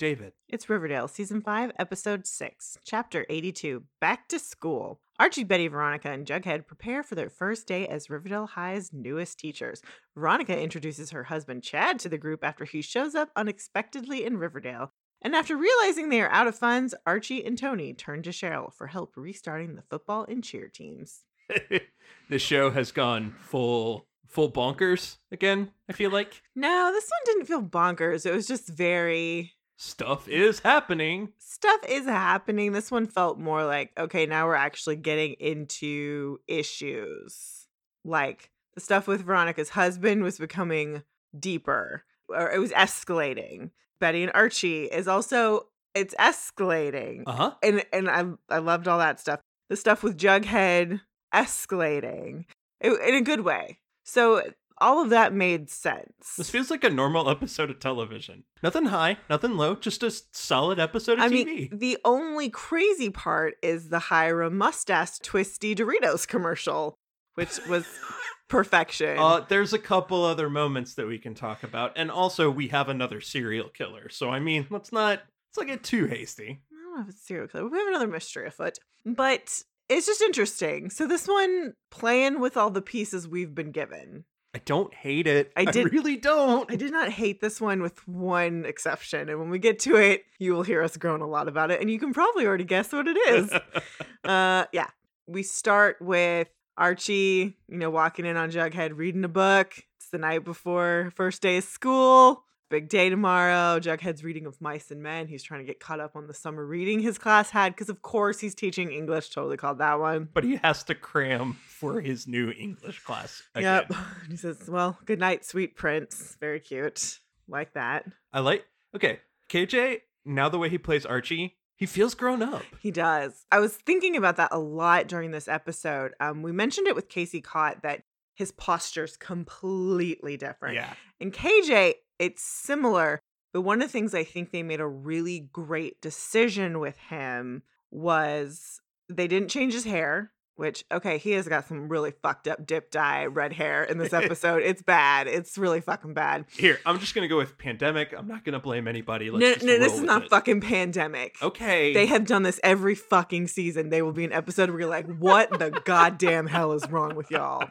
David. It's Riverdale, Season 5, Episode 6, Chapter 82 Back to School. Archie, Betty, Veronica, and Jughead prepare for their first day as Riverdale High's newest teachers. Veronica introduces her husband Chad to the group after he shows up unexpectedly in Riverdale. And after realizing they are out of funds, Archie and Tony turn to Cheryl for help restarting the football and cheer teams. the show has gone full full bonkers again, I feel like. No, this one didn't feel bonkers. It was just very stuff is happening. Stuff is happening. This one felt more like, okay, now we're actually getting into issues. Like the stuff with Veronica's husband was becoming deeper, or it was escalating. Betty and Archie is also it's escalating. Uh-huh. And and I I loved all that stuff. The stuff with Jughead escalating it, in a good way. So all of that made sense. This feels like a normal episode of television. Nothing high, nothing low, just a solid episode of I TV. mean, the only crazy part is the Hiram mustache twisty Doritos commercial, which was perfection. Uh, there's a couple other moments that we can talk about, and also we have another serial killer. So I mean, let's not let's not get too hasty. I don't know if it's serial killer. We have another mystery afoot, but it's just interesting. So this one playing with all the pieces we've been given. I don't hate it. I did- I really don't. I did not hate this one with one exception. And when we get to it, you will hear us groan a lot about it. And you can probably already guess what it is. uh yeah. We start with Archie, you know, walking in on Jughead reading a book. It's the night before first day of school. Big day tomorrow. Jughead's reading of Mice and Men. He's trying to get caught up on the summer reading his class had because, of course, he's teaching English. Totally called that one. but he has to cram for his new English class. Again. Yep. He says, Well, good night, sweet prince. Very cute. Like that. I like. Okay, KJ. Now the way he plays Archie, he feels grown up. He does. I was thinking about that a lot during this episode. Um, we mentioned it with Casey Cott that his posture's completely different. Yeah. And KJ, it's similar, but one of the things I think they made a really great decision with him was they didn't change his hair, which okay, he has got some really fucked up dip dye red hair in this episode. it's bad. It's really fucking bad. Here, I'm just gonna go with pandemic. I'm not gonna blame anybody. Let's no, just no, this is not it. fucking pandemic. Okay. They have done this every fucking season. They will be an episode where you're like, what the goddamn hell is wrong with y'all?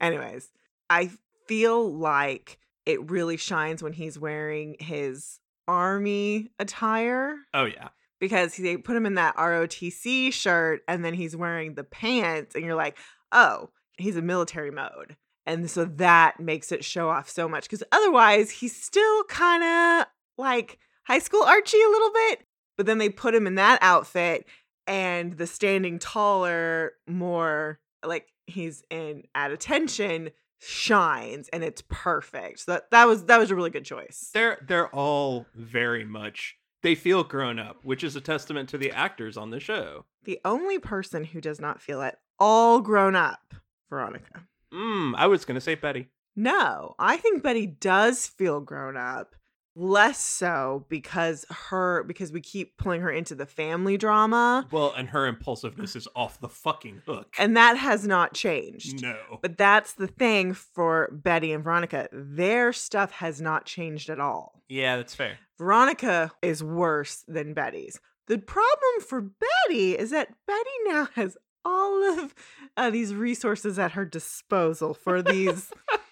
Anyways, I feel like it really shines when he's wearing his army attire oh yeah. because they put him in that ROTC shirt and then he's wearing the pants, and you're like, oh, he's in military mode. And so that makes it show off so much because otherwise he's still kind of like high school Archie a little bit. But then they put him in that outfit and the standing taller, more like he's in at attention shines and it's perfect. So that, that was that was a really good choice. They're they're all very much they feel grown up, which is a testament to the actors on the show. The only person who does not feel at all grown up, Veronica. Mm, I was gonna say Betty. No, I think Betty does feel grown up. Less so because her because we keep pulling her into the family drama Well, and her impulsiveness is off the fucking hook. and that has not changed. no. But that's the thing for Betty and Veronica. Their stuff has not changed at all. Yeah, that's fair. Veronica is worse than Betty's. The problem for Betty is that Betty now has all of uh, these resources at her disposal for these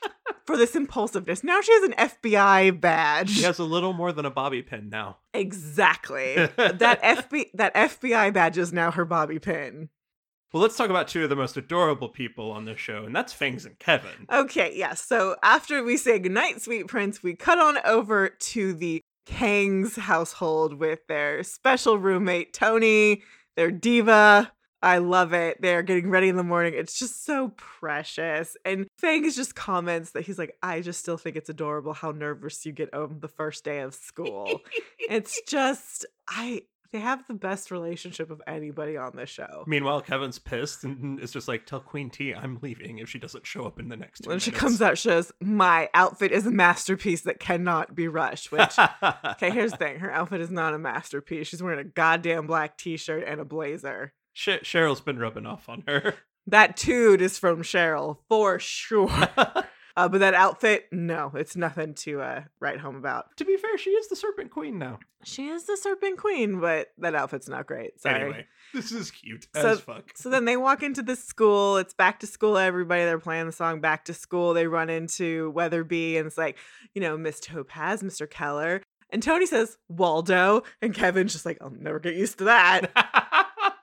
for this impulsiveness. Now she has an FBI badge. She has a little more than a bobby pin now. Exactly. that FB that FBI badge is now her bobby pin. Well, let's talk about two of the most adorable people on this show, and that's Fangs and Kevin. Okay, yes. So after we say goodnight, sweet prince, we cut on over to the Kang's household with their special roommate, Tony, their diva. I love it. They're getting ready in the morning. It's just so precious. And Fang is just comments that he's like, I just still think it's adorable how nervous you get on the first day of school. it's just, I, they have the best relationship of anybody on this show. Meanwhile, Kevin's pissed and is just like, "Tell Queen T I'm leaving if she doesn't show up in the next When she comes out, she says, My outfit is a masterpiece that cannot be rushed. Which, okay, here's the thing her outfit is not a masterpiece. She's wearing a goddamn black t shirt and a blazer. Sh- Cheryl's been rubbing off on her. That toot is from Cheryl for sure. Uh, but that outfit, no, it's nothing to uh, write home about. To be fair, she is the Serpent Queen now. She is the Serpent Queen, but that outfit's not great. Sorry. Anyway, this is cute So- as fuck. So then they walk into the school. It's back to school. Everybody, they're playing the song Back to School. They run into Weatherby, and it's like, you know, Miss Topaz, Mr. Keller. And Tony says, Waldo. And Kevin's just like, I'll never get used to that.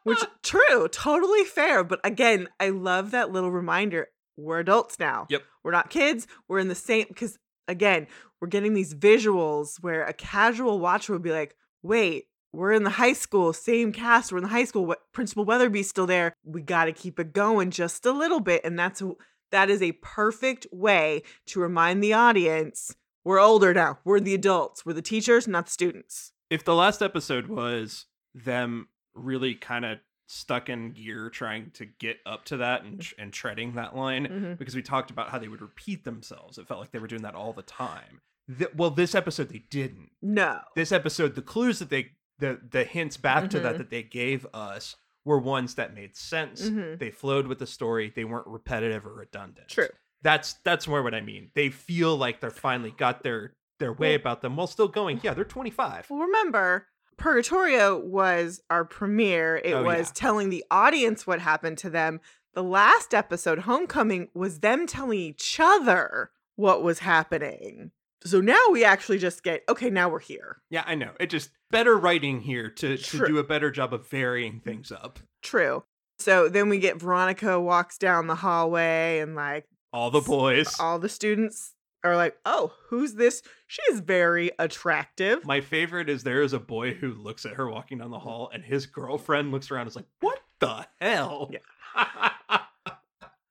Which, true, totally fair. But again, I love that little reminder. We're adults now. Yep. We're not kids. We're in the same, because again, we're getting these visuals where a casual watcher would be like, wait, we're in the high school, same cast. We're in the high school. What Principal Weatherby's still there. We got to keep it going just a little bit, and that's a, that is a perfect way to remind the audience we're older now. We're the adults. We're the teachers, not the students. if the last episode was them really kind of stuck in gear trying to get up to that and, and treading that line Mhm. because we talked about how they would repeat themselves it felt like they were doing that all the time Th- well this episode they didn't No. this episode the clues that they the the hints back to that Mhm. that they gave us were ones that made sense Mhm. they flowed with the story they weren't repetitive or redundant True. that's that's more what i mean they feel like they're finally got their their way about them while still going yeah they're 25 Well, remember, Purgatorio was our premiere. It Oh, was yeah. telling the audience what happened to them. The last episode, Homecoming, was them telling each other what was happening. So now we actually just get, okay, now we're here. Yeah, I know. It just better writing here to, to do a better job of varying things up. True. So then we get Veronica walks down the hallway and like All the boys. all the students are like, oh, who's this? She's very attractive. My favorite is there is a boy who looks at her walking down the hall, and his girlfriend looks around and is like, "What the hell?"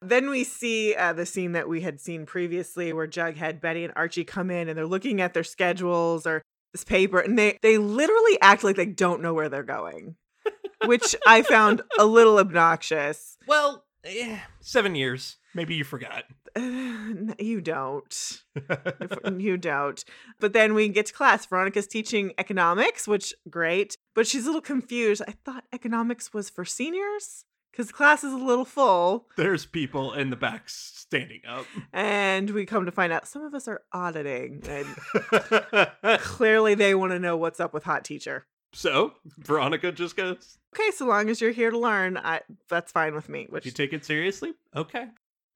Then we see uh, the scene that we had seen previously where Jughead, Betty, and Archie come in and they're looking at their schedules or this paper and they, they literally act like they don't know where they're going, which I found a little obnoxious. well, eh, seven years. Maybe you forgot. you don't. You don't. But then we get to class. Veronica's teaching economics, which great, but she's a little confused. I thought economics was for seniors because class is a little full. There's people in the back standing up. And we come to find out some of us are auditing, and clearly they want to know what's up with Hot Teacher. so Veronica just goes, Okay, so long as you're here to learn, I, that's fine with me. "If Which you take it seriously, okay."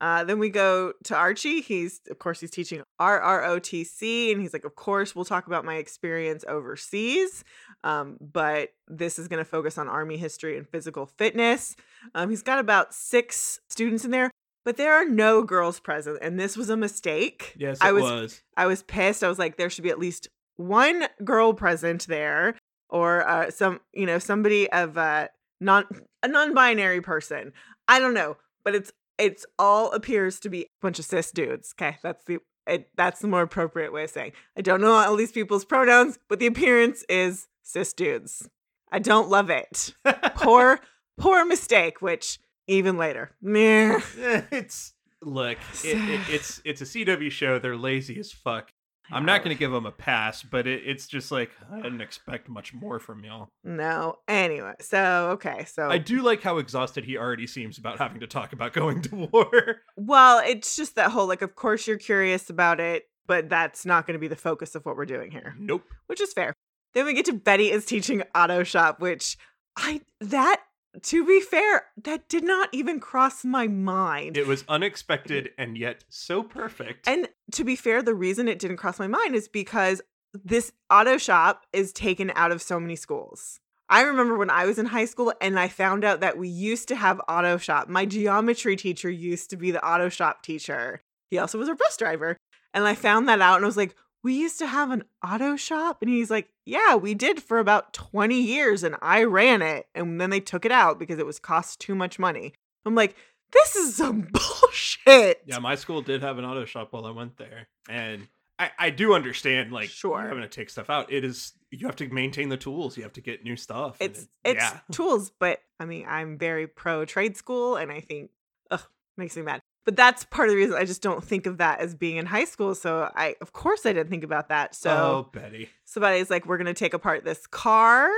Uh, then we go to Archie. He's of course he's teaching ROTC, and he's like, of course we'll talk about my experience overseas, um, but this is going to focus on Army history and physical fitness. Um, he's got about six students in there, but there are no girls present, and this was a mistake. Yes, it I was was. I was pissed. I was like, there should be at least one girl present there, or uh, some, you know, somebody of uh, non a non-binary person. I don't know, but it's it's all appears to be a bunch of cis dudes. Okay, that's the it, that's the more appropriate way of saying. I don't know all these people's pronouns, but the appearance is cis dudes. I don't love it. poor poor mistake. Which even later, meh. Eh, it's look, it, it, it's it's a CW show. They're lazy as fuck. I'm not going to give them a pass, but it, it's just like I didn't expect much more from y'all. No. Anyway, so okay, so I do like how exhausted he already seems about having to talk about going to war. Well, it's just that whole like, of course you're curious about it, but that's not going to be the focus of what we're doing here, nope. which is fair. Then we get to Betty is teaching auto shop, which I that to be fair, that did not even cross my mind. It was unexpected and yet so perfect. and to be fair, the reason it didn't cross my mind is because this auto shop is taken out of so many schools. I remember when I was in high school and I found out that we used to have auto shop. My geometry teacher used to be the auto shop teacher. He also was a bus driver. And I found that out and I was like, we used to have an auto shop? And he's like, yeah, we did for about 20 years and I ran it. And then they took it out because it was cost too much money. I'm like, this is some bullshit. yeah, my school did have an auto shop while I went there, and I, I do understand like Sure. having to take stuff out. It is you have to maintain the tools. You have to get new stuff. it's it- it's yeah. tools but i mean i'm very pro trade school and i think ugh makes me mad but that's part of the reason i just don't think of that as being in high school so i of course i didn't think about that so oh, Betty. somebody's like we're going to take apart this car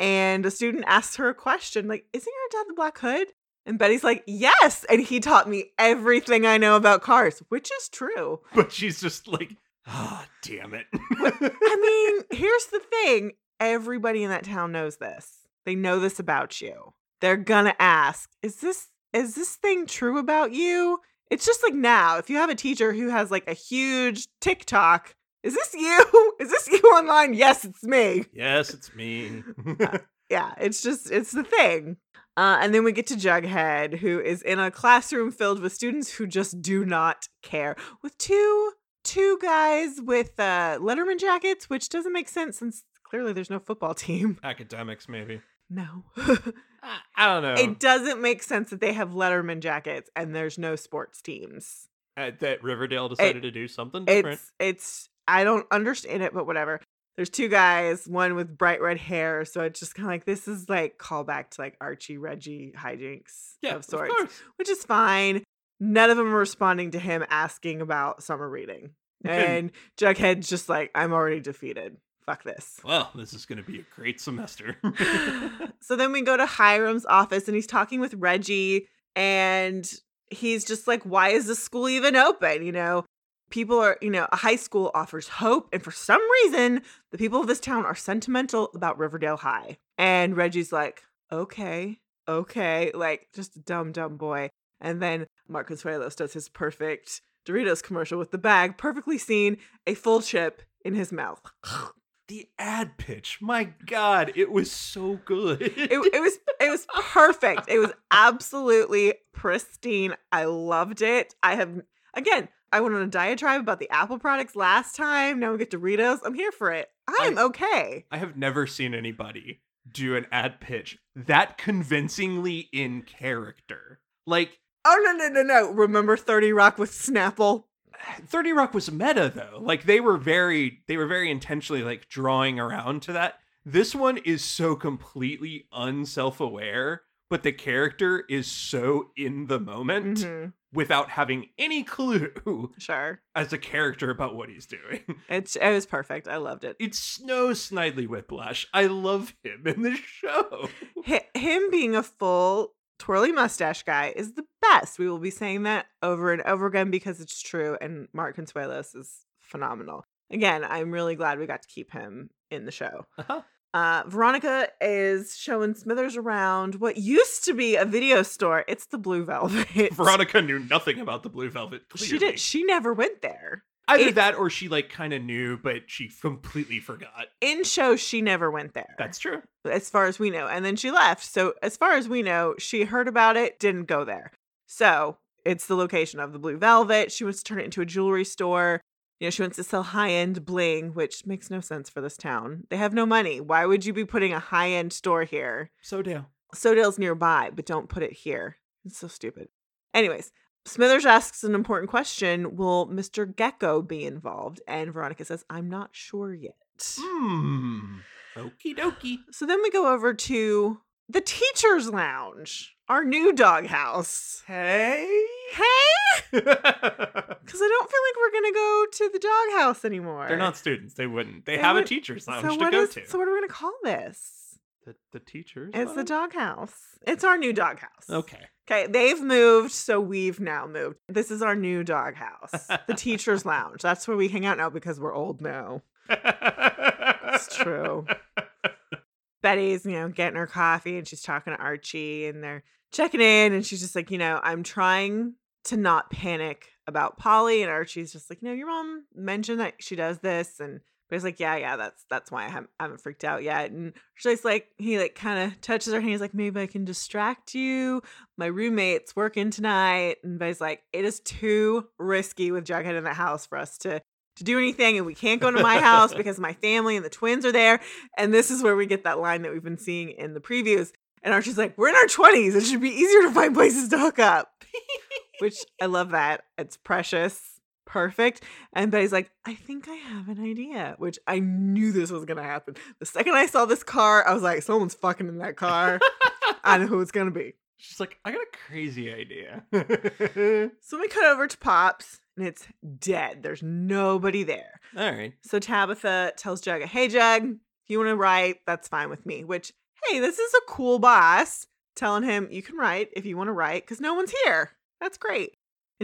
and a student asks her a question like isn't your dad the black hood And Betty's like, Yes. And he taught me everything I know about cars, which is true. But she's just like, ah, damn it. I mean, here's the thing everybody in that town knows this. They know this about you. They're gonna ask, Is this is this thing true about you? It's just like now, if you have a teacher who has like a huge TikTok, is this you? Is this you online? Yes, it's me. yes, it's me. Yeah, it's just it's the thing. Uh, and then we get to Jughead, who is in a classroom filled with students who just do not care. With two two guys with uh, Letterman jackets, which doesn't make sense since clearly there's no football team. Academics, maybe. No, I, don't know. it doesn't make sense that they have Letterman jackets and there's no sports teams. Uh, that Riverdale decided to do something different. It's it's I don't understand it, but whatever. There's two guys, one with bright red hair, so it's just kind of like this is like callback to like Archie Reggie hijinks yeah, of of sorts, course. which is fine. None of them are responding to him asking about summer reading, and Jughead's just like, "I'm already defeated. Fuck this." Well, this is going to be a great semester. so then we go to Hiram's office and he's talking with Reggie and he's just like, why is the school even open? You know, people are, you know, a high school offers hope. And for some reason, the people of this town are sentimental about Riverdale High. And Reggie's like, okay, okay, like just a dumb, dumb boy. And then Mark Consuelos does his perfect Doritos commercial with the bag, perfectly seen, a full chip in his mouth. The ad pitch, my God, it was so good. it, it was it was perfect. It was absolutely pristine. I loved it. I have again, I went on a diatribe about the Apple products last time. Now we get Doritos. I'm here for it. I am I- okay. I have never seen anybody do an ad pitch that convincingly in character. Like, Oh no no no no! Remember Thirty Rock with Snapple? 30 Rock was meta though. Like they were very they were very intentionally like drawing around to that. This one is so completely unself-aware, but the character is so in the moment Mhm, without having any clue Sure, as a character about what he's doing. it's it was perfect. I loved it. It's Snow Snidely Whiplash. I love him in this show. Hi- him being a full twirly mustache guy is the best. We will be saying that over and over again because it's true. And Mark Consuelos is phenomenal. Again, I'm really glad we got to keep him in the show. Uh-huh. Uh, Veronica is showing Smithers around what used to be a video store. It's the Blue Velvet. Veronica knew nothing about the Blue Velvet. Clearly. She did. She never went there. Either it- that or she like kind of knew, but she completely forgot. In show, she never went there. That's true. as far as we know. And then she left. So, as far as we know, she heard about it, didn't go there. So, it's the location of the Blue Velvet. She wants to turn it into a jewelry store. You know, she wants to sell high end bling, which makes no sense for this town. They have no money. Why would you be putting a high end store here? So Dale. SoDale's nearby, but don't put it here. It's so stupid. Anyways, Smithers asks an important question Will Mr. Gekko be involved? And Veronica says, I'm not sure yet. Hmm. Okie dokie. So then we go over to the teacher's lounge, our new doghouse. Hey. Hey, because I don't feel like we're gonna go to the doghouse anymore. They're not students. They wouldn't. They They have a teacher's lounge So to go is? to. So what are we gonna call this? The, the teachers. It's the doghouse. It's our new doghouse. Okay. Okay, they've moved, so we've now moved. This is our new doghouse, the teacher's lounge. That's where we hang out now because we're old now. it's true. Betty's, you know, getting her coffee and she's talking to Archie and they're checking in and she's just like, you know, I'm trying to not panic about Polly and Archie's just like, you know, your mom mentioned that she does this and but he's like, yeah, yeah, that's that's why I haven't, I haven't freaked out yet. And she's like, he like kind of touches her hand. He's like, maybe I can distract you. My roommate's working tonight. And Betty's like, it is too risky with Jughead in the house for us to to do anything, and we can't go to my house because my family and the twins are there. And this is where we get that line that we've been seeing in the previews. And Archie's like, we're in our 20s. It should be easier to find places to hook up. Which I love that. It's precious. Perfect. And Betty's like, I think I have an idea, which I knew this was going to happen. The second I saw this car, I was like, someone's fucking in that car. I know who it's going to be. She's like, I got a crazy idea. So we cut over to Pops, and it's dead. There's nobody there. All right. So Tabitha tells Jug, Hey, Jug, if you want to write, that's fine with me. Which, hey, this is a cool boss. telling him, You can write if you want to write, because no one's here. That's great.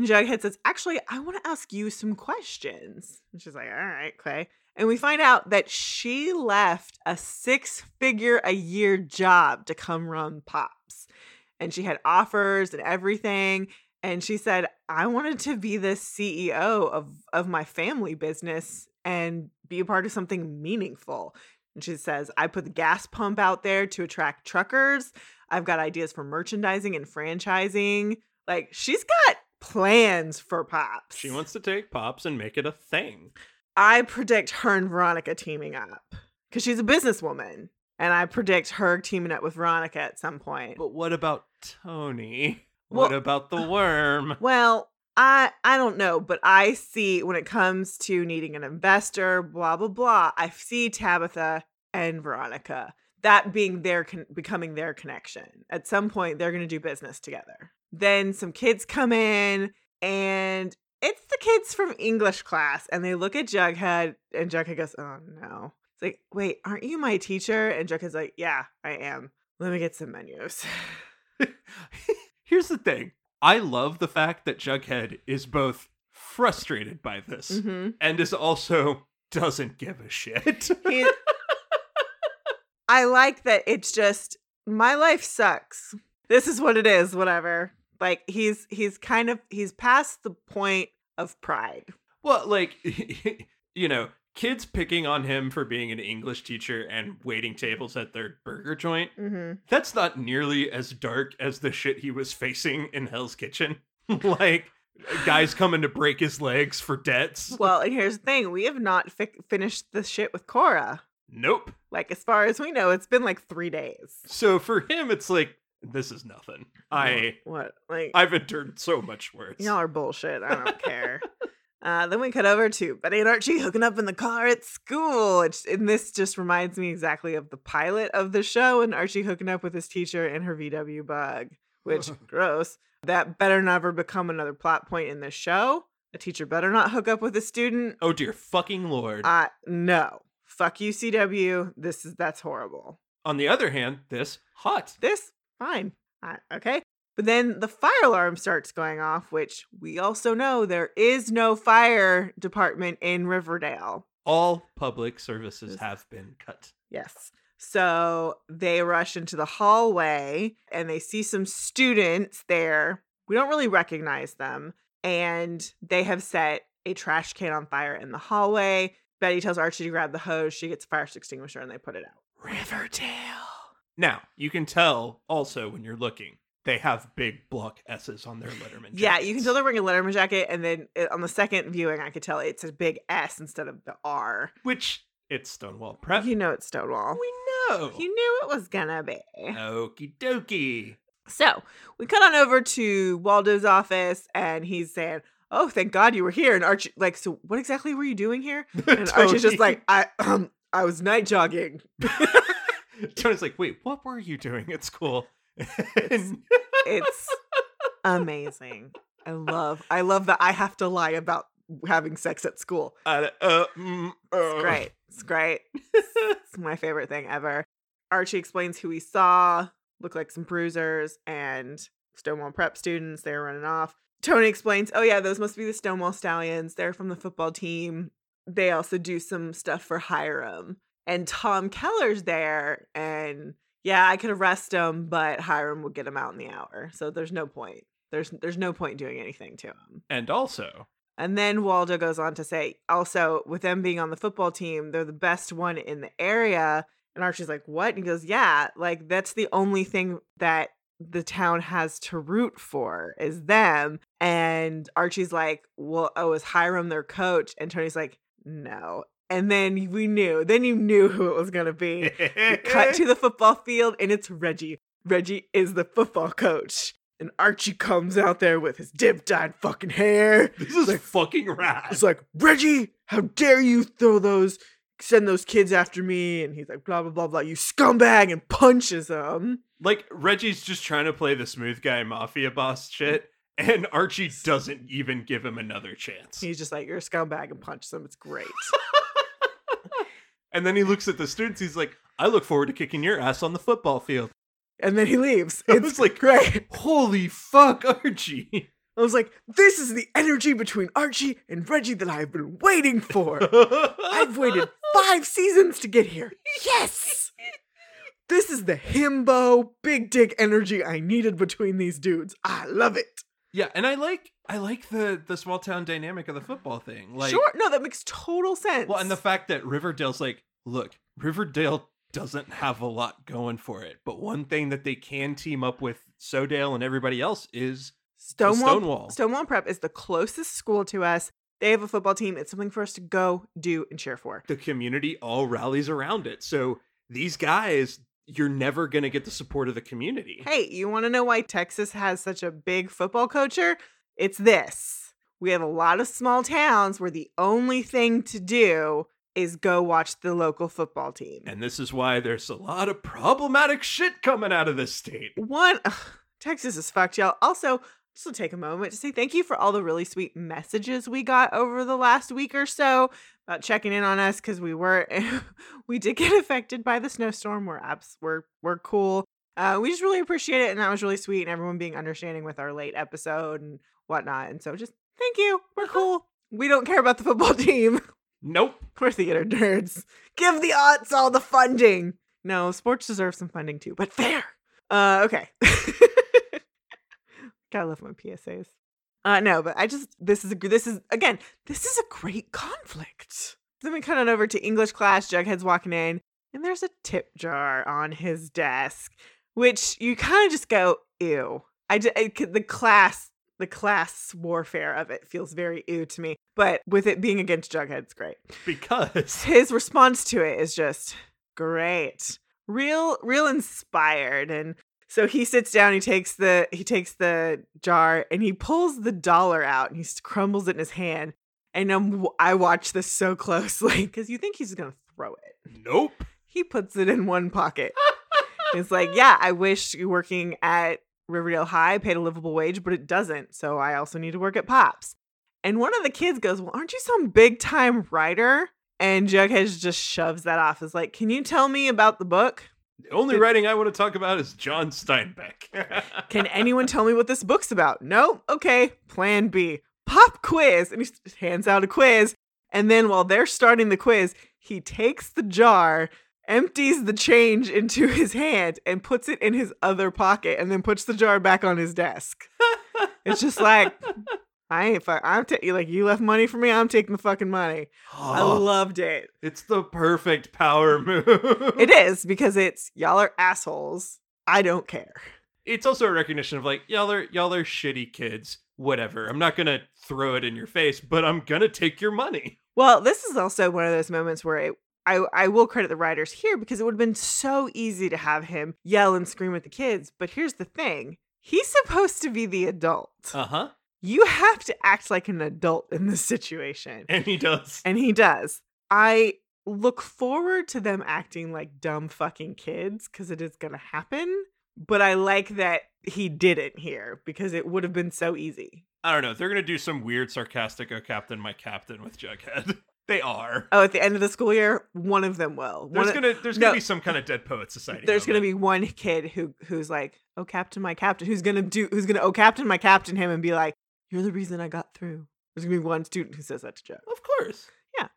And Jughead says, Actually, I want to ask you some questions. And she's like, All right, Clay. And we find out that she left a six figure a year job to come run Pops. And she had offers and everything. And she said, I wanted to be the CEO of, of my family business and be a part of something meaningful. And she says, I put the gas pump out there to attract truckers. I've got ideas for merchandising and franchising. Like, she's got plans for Pops. She wants to take Pops and make it a thing. I predict her and Veronica teaming up because she's a businesswoman. And I predict her teaming up with Veronica at some point. But what about Tony? Well- what about the worm? Well, I I don't know, but I see when it comes to needing an investor, blah blah blah. I see Tabitha and Veronica that being their con- becoming their connection. At some point, they're going to do business together. Then some kids come in, and it's the kids from English class, and they look at Jughead, and Jughead goes, "Oh no." It's like, wait, aren't you my teacher? And Jughead's like, yeah, I am. Let me get some menus. Here's the thing. I love the fact that Jughead is both frustrated by this hmm and is also doesn't give a shit. I like that it's just my life sucks. This is what it is, whatever. Like he's he's kind of he's past the point of pride. well, like you know, kids picking on him for being an English teacher and waiting tables at their burger joint. Mm-hmm. That's not nearly as dark as the shit he was facing in Hell's Kitchen. like guys coming to break his legs for debts. Well, and here's the thing: we have not fi- finished the shit with Cora. Nope. Like as far as we know, it's been like three days. So for him, it's like this is nothing. I what like I've endured so much worse. y'all are bullshit. I don't care. Uh, then we cut over to Betty and Archie hooking up in the car at school. It's, and this just reminds me exactly of the pilot of the show and Archie hooking up with his teacher in her VW bug, which gross. That better never become another plot point in this show. A teacher better not hook up with a student. Oh dear fucking lord. Uh, no. Fuck you, CW. This is that's horrible. On the other hand, this hot. This fine. Uh, okay. But then the fire alarm starts going off, which we also know there is no fire department in Riverdale. All public services have been cut. Yes. So they rush into the hallway and they see some students there. We don't really recognize them. And they have set a trash can on fire in the hallway. Betty tells Archie to grab the hose. She gets a fire extinguisher and they put it out. Riverdale. Now, you can tell also when you're looking, they have big block S's on their Letterman jacket. Yeah, you can tell they're wearing a Letterman jacket, and then on the second viewing, I could tell it's a big S instead of the R. Which it's Stonewall Prep. You know it's Stonewall. we know. You knew it was gonna be. Okie dokie. So we cut on over to Waldo's office, and he's saying, "Oh, thank God you were here." And Archie, like, so what exactly were you doing here? And Archie's just like, "I um, I was night jogging." Tony's like, wait, what were you doing at school? And- It's amazing. I love, I love that I have to lie about having sex at school. uh, uh, mm, It's uh. great. It's great. It's my favorite thing ever. Archie explains who he saw, look like some bruisers, and Stonewall prep students. They're running off. Tony explains, oh, yeah, those must be the Stonewall Stallions. They're from the football team. They also do some stuff for Hiram. And Tom Keller's there. And yeah, I could arrest him, but Hiram would get him out in the hour. So there's no point. There's there's no point doing anything to him. And also, And then Waldo goes on to say, also, with them being on the football team, they're the best one in the area. And Archie's like, what? And he goes, yeah, like that's the only thing that the town has to root for is them. And Archie's like, well, oh, is Hiram their coach? And Tony's like, no. And then we knew, then you knew who it was going to be. Cut to the football field and it's Reggie. Reggie is the football coach. And Archie comes out there with his dip dyed fucking hair. this is like- fucking rad. It's like, Reggie, how dare you throw those, send those kids after me? And he's like, blah, blah, blah, blah, you scumbag, and punches him. Like Reggie's just trying to play the smooth guy mafia boss shit, and Archie doesn't even give him another chance. He's just like, you're a scumbag, and punches him. It's great. And then he looks at the students. He's like, "I look forward to kicking your ass on the football field." And then he leaves. I It's was like, great. Holy fuck, Archie. I was like, this is the energy between Archie and Reggie that I've been waiting for. I've waited five seasons to get here. Yes! This is the himbo big dick energy I needed between these dudes. I love it. Yeah, and I like I like the the small town dynamic of the football thing. Like sure. No, that makes total sense. Well, and the fact that Riverdale's like, look, Riverdale doesn't have a lot going for it, but one thing that they can team up with SoDale and everybody else is Stonewall, Stonewall. Stonewall Prep is the closest school to us. They have a football team. It's something for us to go, do, and cheer for. the community all rallies around it. So these guys, you're never going to get the support of the community. Hey, you want to know why Texas has such a big football culture? It's this. We have a lot of small towns where the only thing to do is go watch the local football team. And this is why there's a lot of problematic shit coming out of this state. One, ugh, Texas is fucked, y'all. Also, just to take a moment to say thank you for all the really sweet messages we got over the last week or so about checking in on us because we were we did get affected by the snowstorm. We're abs we're we're cool. Uh, we just really appreciate it, and that was really sweet, and everyone being understanding with our late episode and whatnot. And so, just thank you. We're cool. We don't care about the football team. Nope. We're theater nerds. Give the aunts all the funding. No, sports deserve some funding too, but fair. Uh, okay. Gotta love my PSAs. Uh, no, but I just this is a this is again this is a great conflict. Then we cut on over to English class. Jughead's walking in, and there's a tip jar on his desk, which you kind of just go ew. I, I the class the class warfare of it feels very ew to me. But with it being against Jughead, it's great Because his response to it is just great real real inspired and so he sits down he takes the he takes the jar and he pulls the dollar out and he crumbles it in his hand and I'm, i watch this so closely because you think he's gonna throw it. Nope. he puts it in one pocket. It's like yeah i wish working at riverdale high paid a livable wage but it doesn't so i also need to work at pops. And one of the kids goes well aren't you some big time writer? And jughead just shoves that off. Is like can you tell me about the book The only Did- writing I want to talk about is John Steinbeck. can anyone tell me what this book's about? No? Okay plan b. Pop quiz! And he hands out a quiz. And then while they're starting the quiz he takes the jar empties the change into his hand and puts it in his other pocket and then puts the jar back on his desk. It's just like i ain't fu- i'm ta- like you left money for me i'm taking the fucking money i Oh, loved it it's the perfect power move. it is because it's y'all are assholes i don't care it's also a recognition of like y'all are y'all are shitty kids. Whatever. I'm not gonna throw it in your face, but I'm gonna take your money. Well, this is also one of those moments where it, I I will credit the writers here because it would have been so easy to have him yell and scream at the kids. But here's the thing: he's supposed to be the adult. Uh huh. You have to act like an adult in this situation, And he does. and he does. I look forward to them acting like dumb fucking kids because it is gonna happen. But I like that he didn't here because it would have been so easy. I don't know. They're gonna do some weird sarcastic "Oh Captain, my Captain" with Jughead. they are. Oh, at the end of the school year, one of them will. There's gonna there's no. gonna be some kind of Dead Poet Society. there's gonna be one kid who who's like, "Oh, Captain, my Captain," who's gonna do, who's gonna, "Oh, Captain, my Captain," him and be like, "You're the reason I got through." There's gonna be one student who says that to Jug. Of course. Yeah.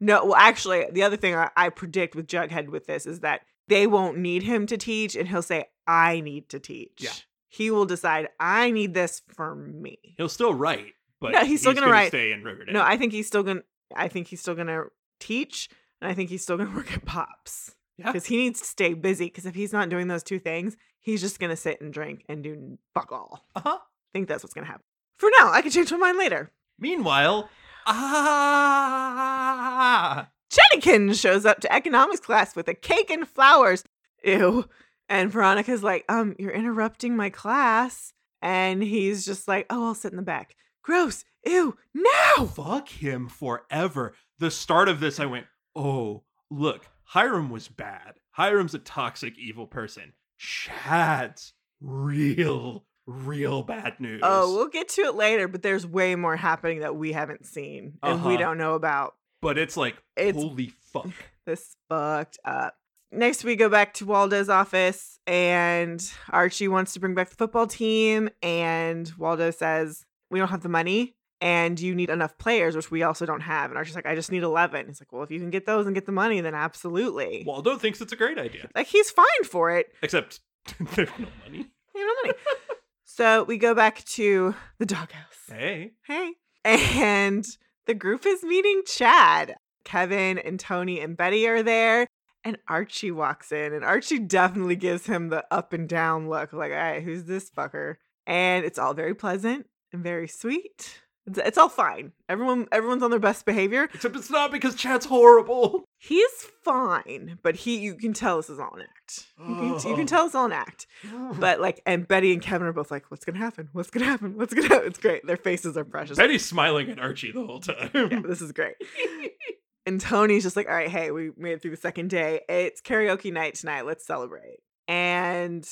No, well, actually, the other thing I, I predict with Jughead with this is that they won't need him to teach, and he'll say, "I need to teach." Yeah. He will decide, "I need this for me." He'll still write, but No, he's still gonna write. Stay in Riverdale. No, I think he's still gonna. I think he's still gonna teach, and I think he's still gonna work at Pops. Yeah. because he needs to stay busy. Because if he's not doing those two things, he's just gonna sit and drink and do fuck all. Uh huh. I think that's what's gonna happen. For now, I can change my mind later. Meanwhile, ah, Jennykins shows up to economics class with a cake and flowers. Ew. And Veronica's like, um, you're interrupting my class. And he's just like, oh, I'll sit in the back. Gross. Ew. No. fuck him forever. The start of this, I went, oh, look, Hiram was bad. Hiram's a toxic, evil person. Chad's real, real bad news. Oh, we'll get to it later, but there's way more happening that we haven't seen and we Uh-huh. don't know about. but it's like, It's- holy fuck. This fucked up. next we go back to Waldo's office and Archie wants to bring back the football team and Waldo says, "We don't have the money and you need enough players, which we also don't have." And Archie's like, "I just need 11." He's like, "Well, if you can get those and get the money, then absolutely." Waldo thinks it's a great idea, like he's fine for it. except there's no money. They have no money. so we go back to the doghouse. Hey, Hey. And the group is meeting Chad. Kevin and Tony and Betty are there. And Archie walks in, and Archie definitely gives him the up and down look like, all right, who's this fucker? And it's all very pleasant and very sweet. It's, it's all fine. Everyone, everyone's on their best behavior. except it's not because Chad's horrible. He's fine, but he, you can tell this is all an act. You can, you can tell it's all an act. But like, and Betty and Kevin are both like, what's gonna happen? What's gonna happen? What's gonna happen? It's great. Their faces are precious. Betty's smiling at Archie the whole time. yeah, this is great. and Tony's just like, all right, hey, we made it through the second day. It's karaoke night tonight. Let's celebrate. And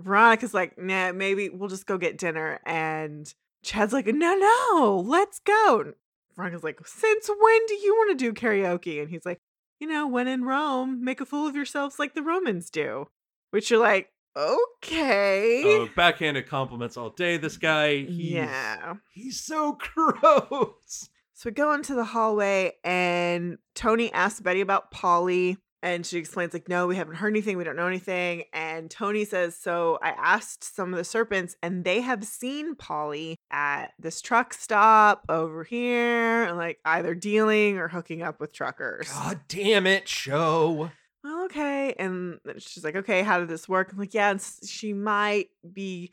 Veronica's like, nah, maybe we'll just go get dinner. And Chad's like, no, no, let's go. And Veronica's like, since when do you want to do karaoke? And he's like, you know, when in Rome, make a fool of yourselves like the Romans do. Which you're like, okay. oh, backhanded compliments all day. This guy, he's, yeah. he's so gross. So we go into the hallway and Tony asks Betty about Polly and she explains like no, we haven't heard anything, we don't know anything. And Tony says, "So I asked some of the serpents and they have seen Polly at this truck stop over here, and like either dealing or hooking up with truckers." God damn it, show. Well, okay. And she's like, "Okay, how did this work?" I'm like, "Yeah, she might be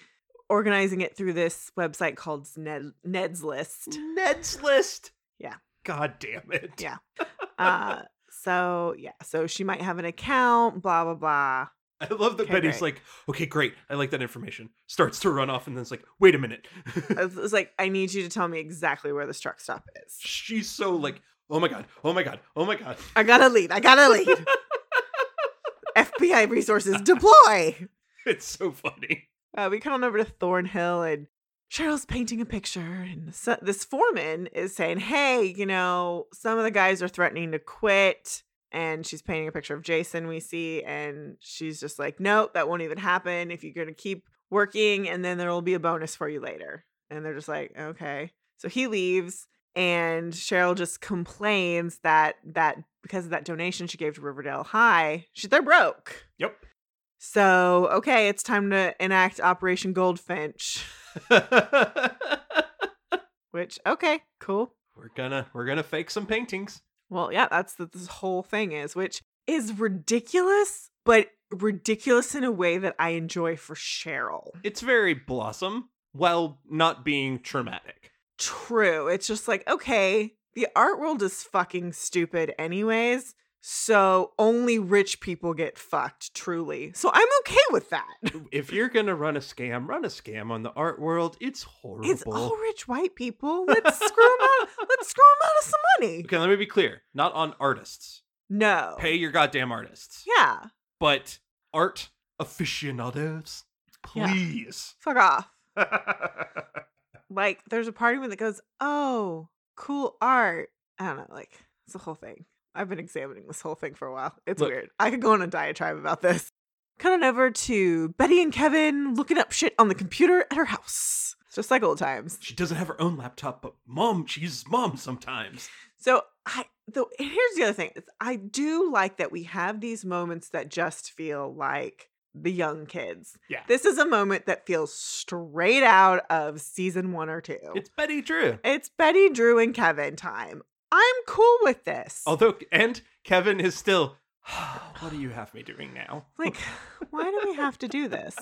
organizing it through this website called Ned, Ned's List." Ned's list. Yeah. God damn it. Yeah. uh so yeah so she might have an account blah blah blah I love that Okay, Betty's great. like, okay, great. I like that information. Starts to run off and then it's like, wait a minute. it's like i need you to tell me exactly where this truck stop is She's so like, oh my god, oh my god, oh my god. i gotta lead i gotta lead fbi resources deploy It's so funny. uh, we come on over to thornhill and cheryl's painting a picture and this foreman is saying hey you know some of the guys are threatening to quit and she's painting a picture of jason we see and she's just like nope that won't even happen. If you're going to keep working and then there will be a bonus for you later. And they're just like okay. So he leaves and cheryl just complains that that because of that donation she gave to riverdale high she, they're broke. Yep. So okay it's time to enact operation goldfinch which okay cool we're gonna we're gonna fake some paintings. Well, yeah, that's what this whole thing is, which is ridiculous, but ridiculous in a way that I enjoy for Cheryl. It's very blossom while not being traumatic. True. It's just like, okay, the art world is fucking stupid, anyways. So only rich people get fucked, truly. So I'm okay with that. if you're gonna run a scam, run a scam on the art world. It's horrible. It's all rich white people. Let's screw them out. Let's screw them out of some money. Okay, let me be clear. Not on artists. No. Pay your goddamn artists. Yeah. But art aficionados, Yeah. please. Fuck off. like there's a part of me that goes, "Oh, cool art." I don't know, like it's the whole thing. I've been examining this whole thing for a while. It's Look. weird. I could go on a diatribe about this. Cut on over to Betty and Kevin looking up shit on the computer at her house. It's just like old times. she doesn't have her own laptop, but mom, she uses mom sometimes. So I though here's the other thing. I do like that we have these moments that just feel like the young kids. Yeah. This is a moment that feels straight out of season one or two. It's Betty Drew. It's Betty, Drew, and Kevin time. I'm cool with this. Although, and Kevin is still, what do you have me doing now? like, why do we have to do this?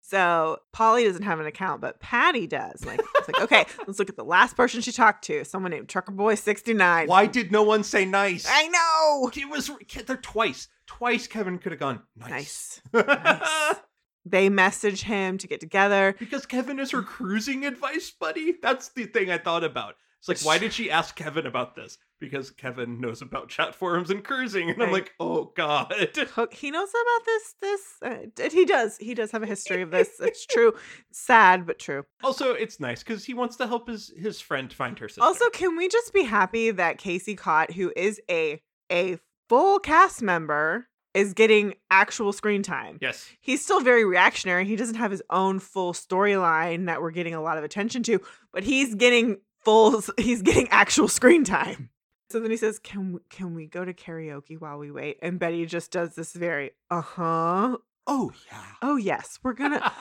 So Polly doesn't have an account, but Patty does. Like, it's like, okay, let's look at the last person she talked to. Someone named Trucker Boy 69. Why did no one say nice? I know. It was there twice. Twice Kevin could have gone nice. Nice. Nice. They message him to get together. because Kevin is her cruising advice buddy. That's the thing I thought about. It's like, why did she ask Kevin about this? Because Kevin knows about chat forums and cruising, and I'm like, oh god. He knows about this. This uh, he does. He does have a history of this. It's true. Sad but true. Also, it's nice because he wants to help his his friend find her sister. Also, can we just be happy that Casey Cott, who is a a full cast member is getting actual screen time. Yes. He's still very reactionary. He doesn't have his own full storyline that we're getting a lot of attention to, but he's getting full he's getting actual screen time. So then he says, "Can we, can we go to karaoke while we wait?" And Betty just does this very, "Uh-huh. Oh yeah. Oh yes, we're going to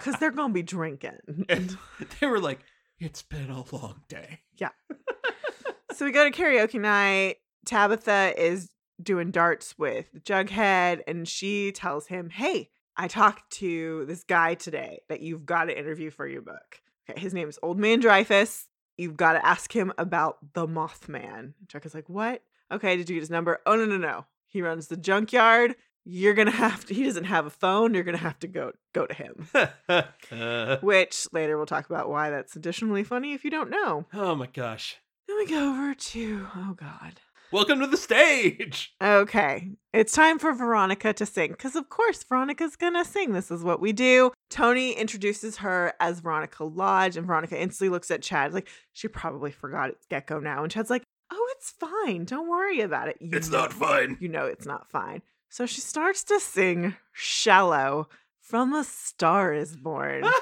cuz they're going to be drinking." And they were like, "It's been a long day." Yeah. so we go to karaoke night. Tabitha is doing darts with Jughead, and she tells him, Hey, I talked to this guy today that you've got to interview for your book. Okay, his name is Old Man Dreyfus. You've got to ask him about the Mothman. Chuck is like, What? Okay, did you get his number? Oh, no, no, no. He runs the junkyard. You're gonna have to. He doesn't have a phone. You're gonna have to go go to him. Uh, Which later we'll talk about why that's additionally funny if you don't know. oh my gosh. Then we go over to oh god. Welcome to the stage. Okay, it's time for Veronica to sing because, of course, Veronica's gonna sing. This is what we do. Tony introduces her as Veronica Lodge, and Veronica instantly looks at Chad like she probably forgot it's Gekko now. And Chad's like, "Oh, it's fine. Don't worry about it. You It's know- not fine. You know it's not fine." So she starts to sing "Shallow" from "A Star Is Born."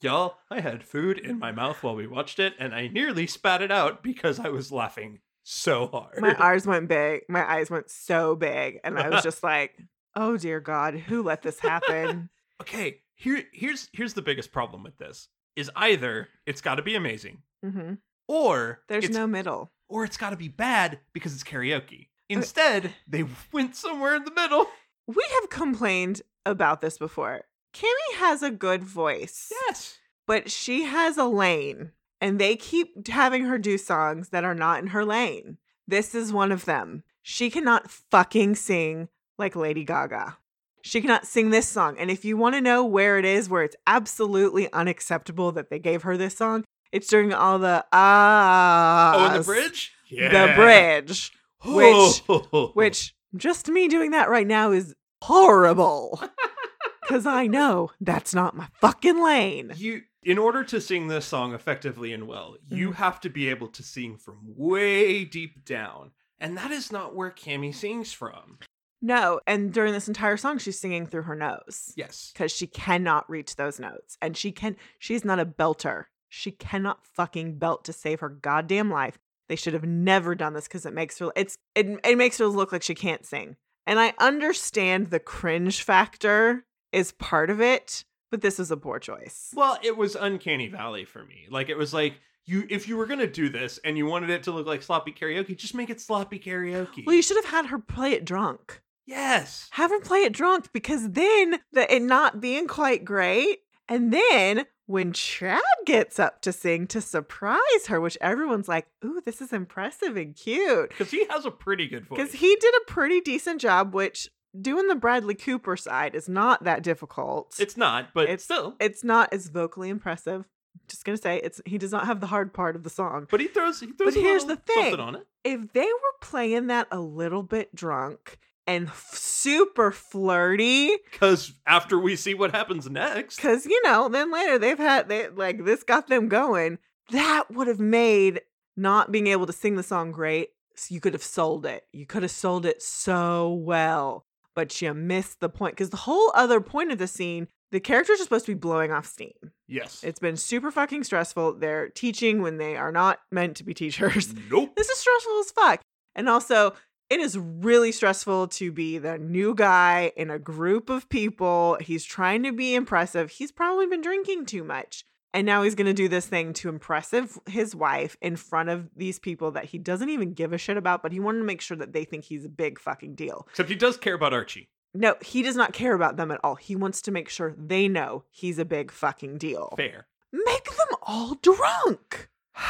Y'all, I had food in my mouth while we watched it, and I nearly spat it out because I was laughing so hard. My eyes went big. My eyes went so big, and I was just like, "Oh dear God, who let this happen?" okay, here here's here's the biggest problem with this. Is either it's got to be amazing hmm or There's no middle. or it's got to be bad because it's karaoke. Instead, they went somewhere in the middle. We have complained about this before. Kimmy has a good voice, Yes. but she has a lane, and they keep having her do songs that are not in her lane. This is one of them. She cannot fucking sing like Lady Gaga. She cannot sing this song. And if you want to know where it is, where it's absolutely unacceptable that they gave her this song, it's during all the ah. Oh, the bridge? The bridge. which- which just me doing that right now is horrible because i know that's not my fucking lane you in order to sing this song effectively and well, you Mhm. have to be able to sing from way deep down. And that is not where Cami sings from. No and during this entire song she's singing through her nose Yes. because she cannot reach those notes and she can she's not a belter she cannot fucking belt to save her goddamn life they should have never done this because it makes her it's it, it makes her look like she can't sing and i understand the cringe factor is part of it but this is a poor choice Well, it was uncanny valley for me. Like it was like you if you were going to do this and you wanted it to look like sloppy karaoke, just make it sloppy karaoke. Well, you should have had her play it drunk. Yes. Have her play it drunk because then the it not being quite great, and then when Chad gets up to sing to surprise her, which everyone's like, "Ooh, this is impressive and cute," Cuz he has a pretty good voice. because he did a pretty decent job. Which doing the Bradley Cooper side is not that difficult. It's not, but It's- still. it's not as vocally impressive. Just gonna say it's he does not have the hard part of the song. But he throws he throws But a here's little the thing. something on it. if they were playing that a little bit drunk and f- super flirty. Cuz after we see what happens next, because you know then later they've had they like this got them going. That would have made not being able to sing the song great so you could have sold it. You could have sold it so well but you missed the point. Because the whole other point of the scene the characters are supposed to be blowing off steam. Yes. it's been super fucking stressful. They're teaching when they are not meant to be teachers. Nope. this is stressful as fuck. And also, it is really stressful to be the new guy in a group of people. He's trying to be impressive. He's probably been drinking too much. And now he's going to do this thing to impress his- wife in front of these people that he doesn't even give a shit about, but he wanted to make sure that they think he's a big fucking deal. Except he does care about Archie. No, he does not care about them at all. He wants to make sure they know he's a big fucking deal. Fair. Make them all drunk.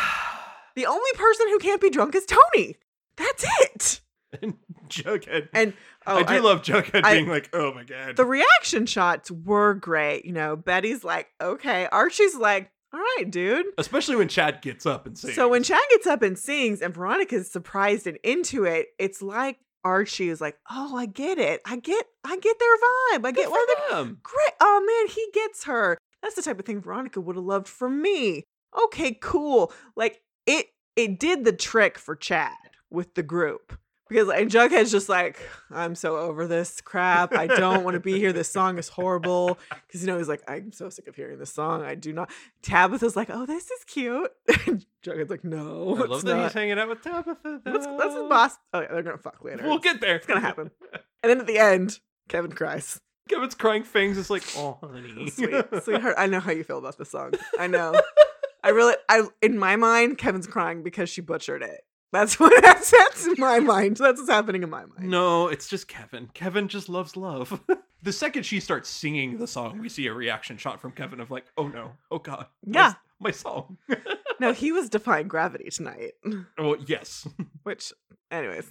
The only person who can't be drunk is Tony. That's it. And Jughead. And oh, I do I- love Jughead I- being like, "Oh my god." the reaction shots were great. You know, Betty's like, okay. Archie's like, all right, dude. Especially when Chad gets up and sings. So when Chad gets up and sings and Veronica's surprised and into it, it's like Archie is like, oh, I get it. I get, I get their vibe. I get why they're them. great. Oh man, he gets her. That's the type of thing Veronica would have loved from me. Okay, cool. Like it, it did the trick for Chad with the group. Because and Jughead's just like, I'm so over this crap. I don't want to be here. This song is horrible. Because you know he's like, I'm so sick of hearing this song. I do not. Tabitha's like, oh, this is cute. Jughead's like, no, I love that not. he's hanging out with Tabitha. That's, that's his boss. Oh yeah, they're gonna fuck later. We'll get there. it's gonna happen. And then at the end, Kevin cries. Kevin's crying Fangs is like, oh honey. Sweet, sweetheart. I know how you feel about this song. I know. I really, I in my mind, Kevin's crying because she butchered it. That's what that's, that's in my mind. That's what's happening in my mind. No, it's just Kevin. Kevin just loves love. the second she starts singing the song, we see a reaction shot from Kevin of like, oh no, oh god. my- Yeah. My, song. No, he was defying gravity tonight. oh yes. Which, anyways.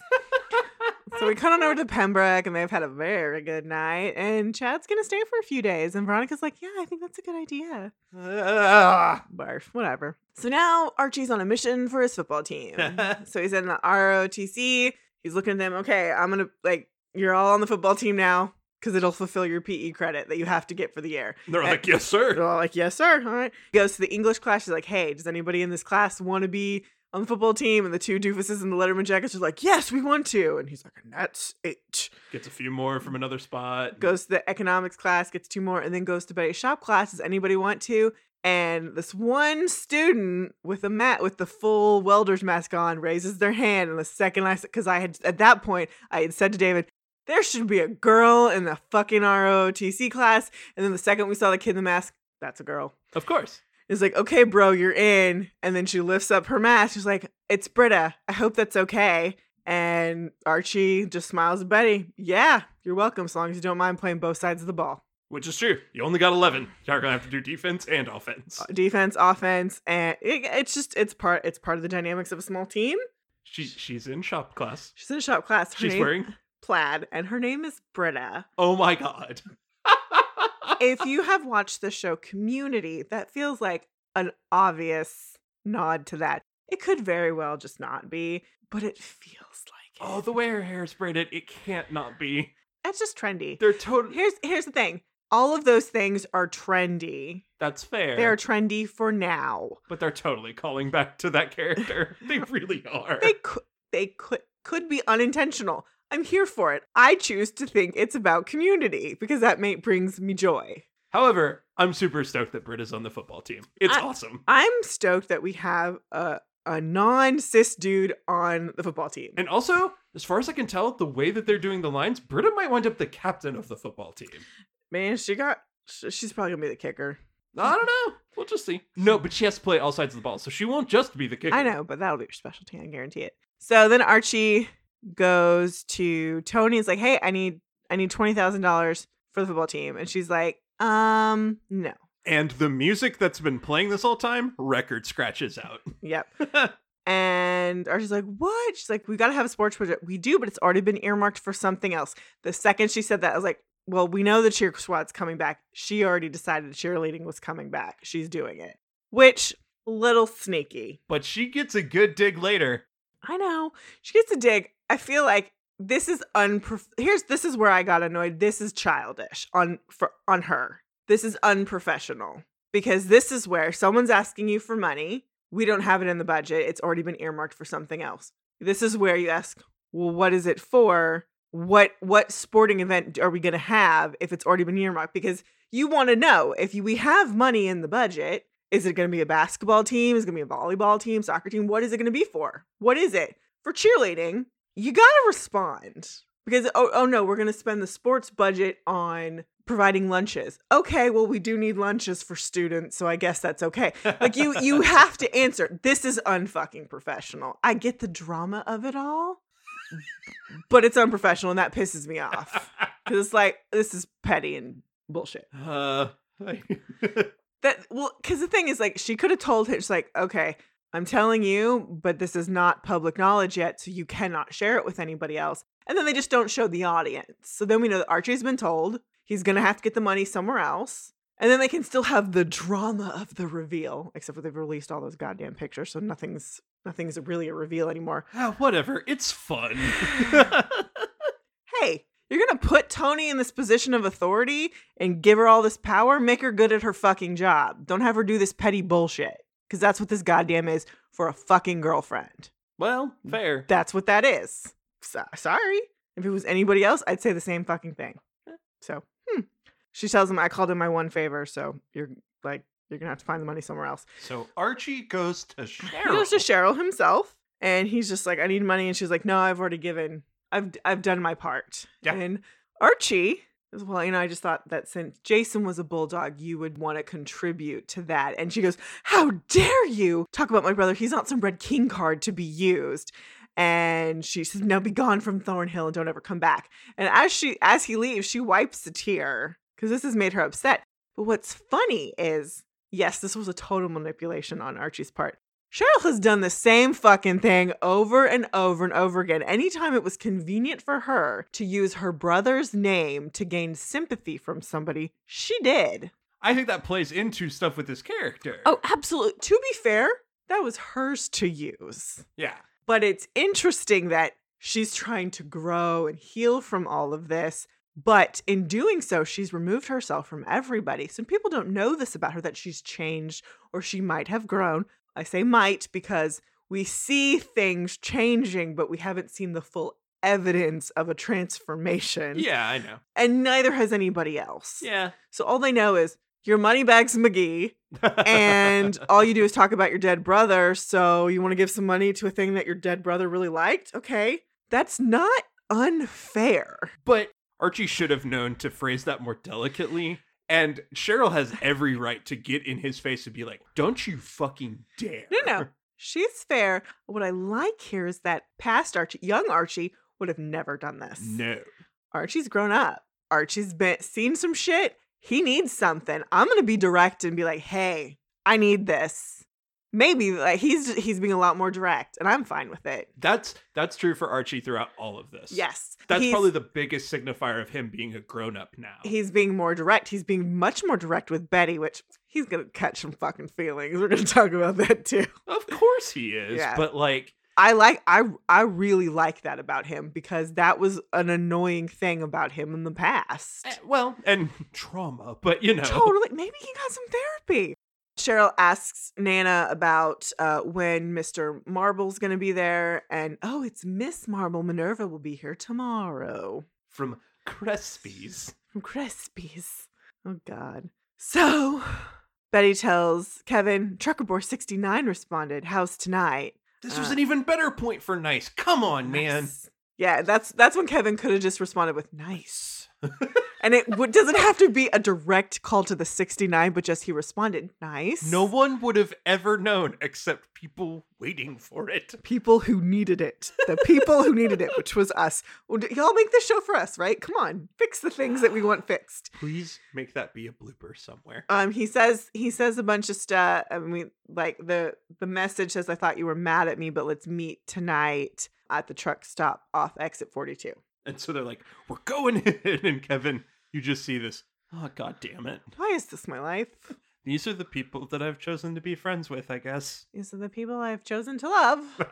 So we come on over to Pembroke, and they've had a very good night. And Chad's gonna stay for a few days, and Veronica's like, "Yeah, I think that's a good idea." Ah. Barf, whatever. So now Archie's on a mission for his football team. so he's in the ROTC. He's looking at them. Okay, I'm gonna like you're all on the football team now because it'll fulfill your PE credit that you have to get for the year. They're And- like, yes, sir. They're all like, yes, sir. All right. He goes to the English class. He's like, hey, does anybody in this class want to be on the football team? And the two doofuses in the Letterman jackets are like, yes, we want to. And he's like, and that's it. Gets a few more from another spot. Goes to the economics class, gets two more, and then goes to Betty's shop class. Does anybody want to? And this one student with a mat with the full welder's mask on raises their hand. And the second I because I had at that point I had said to David, there should be a girl in the fucking ROTC class. And then the second we saw the kid in the mask, that's a girl. Of course. It's like, okay, bro, you're in. And then she lifts up her mask. She's like, it's Britta. I hope that's okay. And Archie just smiles at Betty. Yeah, you're welcome, as long as you don't mind playing both sides of the ball. Which is true. You only got 11. You're going to have to do defense and offense. Uh, Defense, offense, and it, it's just it's part it's part of the dynamics of a small team. She, she's in shop class. She's in shop class. Her She's wearing. plaid, and her name is Britta. Oh my god. if you have watched the show Community, that feels like an obvious nod to that. It could very well just not be, but it feels like oh, it. Oh, the way her hair is braided, it can't not be. That's just trendy. They're totally. Here's here's the thing. All of those things are trendy. That's fair. They are trendy for now. but they're totally calling back to that character. they really are. They could they could could be unintentional. I'm here for it. I choose to think it's about community because that mate brings me joy. However, I'm super stoked that Britta's on the football team. It's I- awesome. I'm stoked that we have a a non-cis dude on the football team. And also, as far as I can tell, the way that they're doing the lines, Britta might wind up the captain of the football team. Man, she got she's probably gonna be the kicker. I don't know. We'll just see. No, but she has to play all sides of the ball, so she won't just be the kicker. I know, but that'll be your specialty. I guarantee it. So then Archie goes to Tony. Is like, hey, I need I need twenty thousand dollars for the football team, and she's like, um, no. And the music that's been playing this whole time, record scratches out. Yep. And Archie's like, what? She's like, we got to have a sports project. We do, but it's already been earmarked for something else. The second she said that, I was like, well, we know the cheer squad's coming back. She already decided cheerleading was coming back. She's doing it, which little sneaky. but she gets a good dig later. I know. She gets a dig. I feel like this is unprof- here's this is where I got annoyed. This is childish on for on her. This is unprofessional because this is where someone's asking you for money. We don't have it in the budget. It's already been earmarked for something else. This is where you ask, "Well, what is it for? What what sporting event are we going to have if it's already been earmarked?" Because you want to know if you, we have money in the budget, is it going to be a basketball team? Is it going to be a volleyball team, soccer team? What is it going to be for? What is it? For cheerleading, you got to respond. Because oh, oh no, we're going to spend the sports budget on providing lunches. Okay, well we do need lunches for students, so I guess that's okay. Like you you have to answer. This is unfucking professional. I get the drama of it all, but it's unprofessional and that pisses me off. Cuz it's like this is petty and bullshit. uh, That well, because the thing is, like, she could have told him, she's like, okay, I'm telling you, but this is not public knowledge yet, so you cannot share it with anybody else. And then they just don't show the audience. So then we know that Archie's been told he's gonna have to get the money somewhere else. And then they can still have the drama of the reveal, except for they've released all those goddamn pictures, so nothing's nothing's really a reveal anymore. ah, whatever. It's fun. Hey, you're gonna put Tony in this position of authority and give her all this power? Make her good at her fucking job. Don't have her do this petty bullshit. Because that's what this goddamn is for a fucking girlfriend. well, fair. That's what that is. so- sorry. If it was anybody else, I'd say the same fucking thing. So, hmm. She tells him, I called in my one favor, so you're like, you're gonna have to find the money somewhere else. So Archie goes to He goes to Cheryl himself, and he's just like, I need money, and she's like, No, I've already given. I've I've done my part. Yeah. And Archie is well, you know, I just thought that since Jason was a bulldog, you would want to contribute to that. And she goes, How dare you talk about my brother? He's not some red king card to be used. And she says, Now be gone from Thornhill and don't ever come back. And as she as he leaves, she wipes a tear because this has made her upset. But what's funny is, yes, this was a total manipulation on Archie's part. Cheryl has done the same fucking thing over and over and over again. Anytime it was convenient for her to use her brother's name to gain sympathy from somebody, she did. I think that plays into stuff with this character. Oh, absolutely. To be fair, that was hers to use. yeah. But it's interesting that she's trying to grow and heal from all of this. But in doing so, she's removed herself from everybody. Some people don't know this about her that she's changed or she might have grown. I say might because we see things changing, but we haven't seen the full evidence of a transformation. Yeah, I know. And neither has anybody else. Yeah. So all they know is your money bags McGee and all you do is talk about your dead brother. So you want to give some money to a thing that your dead brother really liked? Okay. That's not unfair. But Archie should have known to phrase that more delicately. And Cheryl has every right to get in his face and be like, don't you fucking dare. No, no. She's fair. What I like here is that past Archie, young Archie, would have never done this. No. Archie's grown up. Archie's been seen some shit. He needs something. I'm gonna be direct and be like, hey, I need this. Maybe like he's he's being a lot more direct, and I'm fine with it. That's that's true for Archie throughout all of this. Yes. That's probably the biggest signifier of him being a grown up now. he's being more direct. He's being much more direct with Betty, which he's gonna catch some fucking feelings. We're gonna talk about that too. of course he is. Yeah. But like, I like I I really like that about him because that was an annoying thing about him in the past. eh, well, and trauma, but you know. Totally. Maybe he got some therapy. Cheryl asks Nana about uh, when Mr. Marble's going to be there, and oh, it's Miss Marble. Minerva will be here tomorrow From Crespies. from Crispies. Oh, God. So Betty tells Kevin, Trucker Boy 69 responded, How's tonight? This was Uh, an even better point for nice. Come on, man. Yeah, that's that's when Kevin could have just responded with nice. And it w- doesn't have to be a direct call to the 69, but just he responded nice. No one would have ever known except people waiting for it. people who needed it. The people who needed it, which was us. Well, y'all make this show for us, right? Come on, fix the things that we want fixed. Please make that be a blooper somewhere. Um, he says he says a bunch of stuff. I mean, like the the message says, "I thought you were mad at me, but let's meet tonight at the truck stop off exit 42." And so they're like, we're going in. And Kevin, you just see this. Oh, god damn it. Why is this my life? These are the people that I've chosen to be friends with, I guess. These are the people I've chosen to love.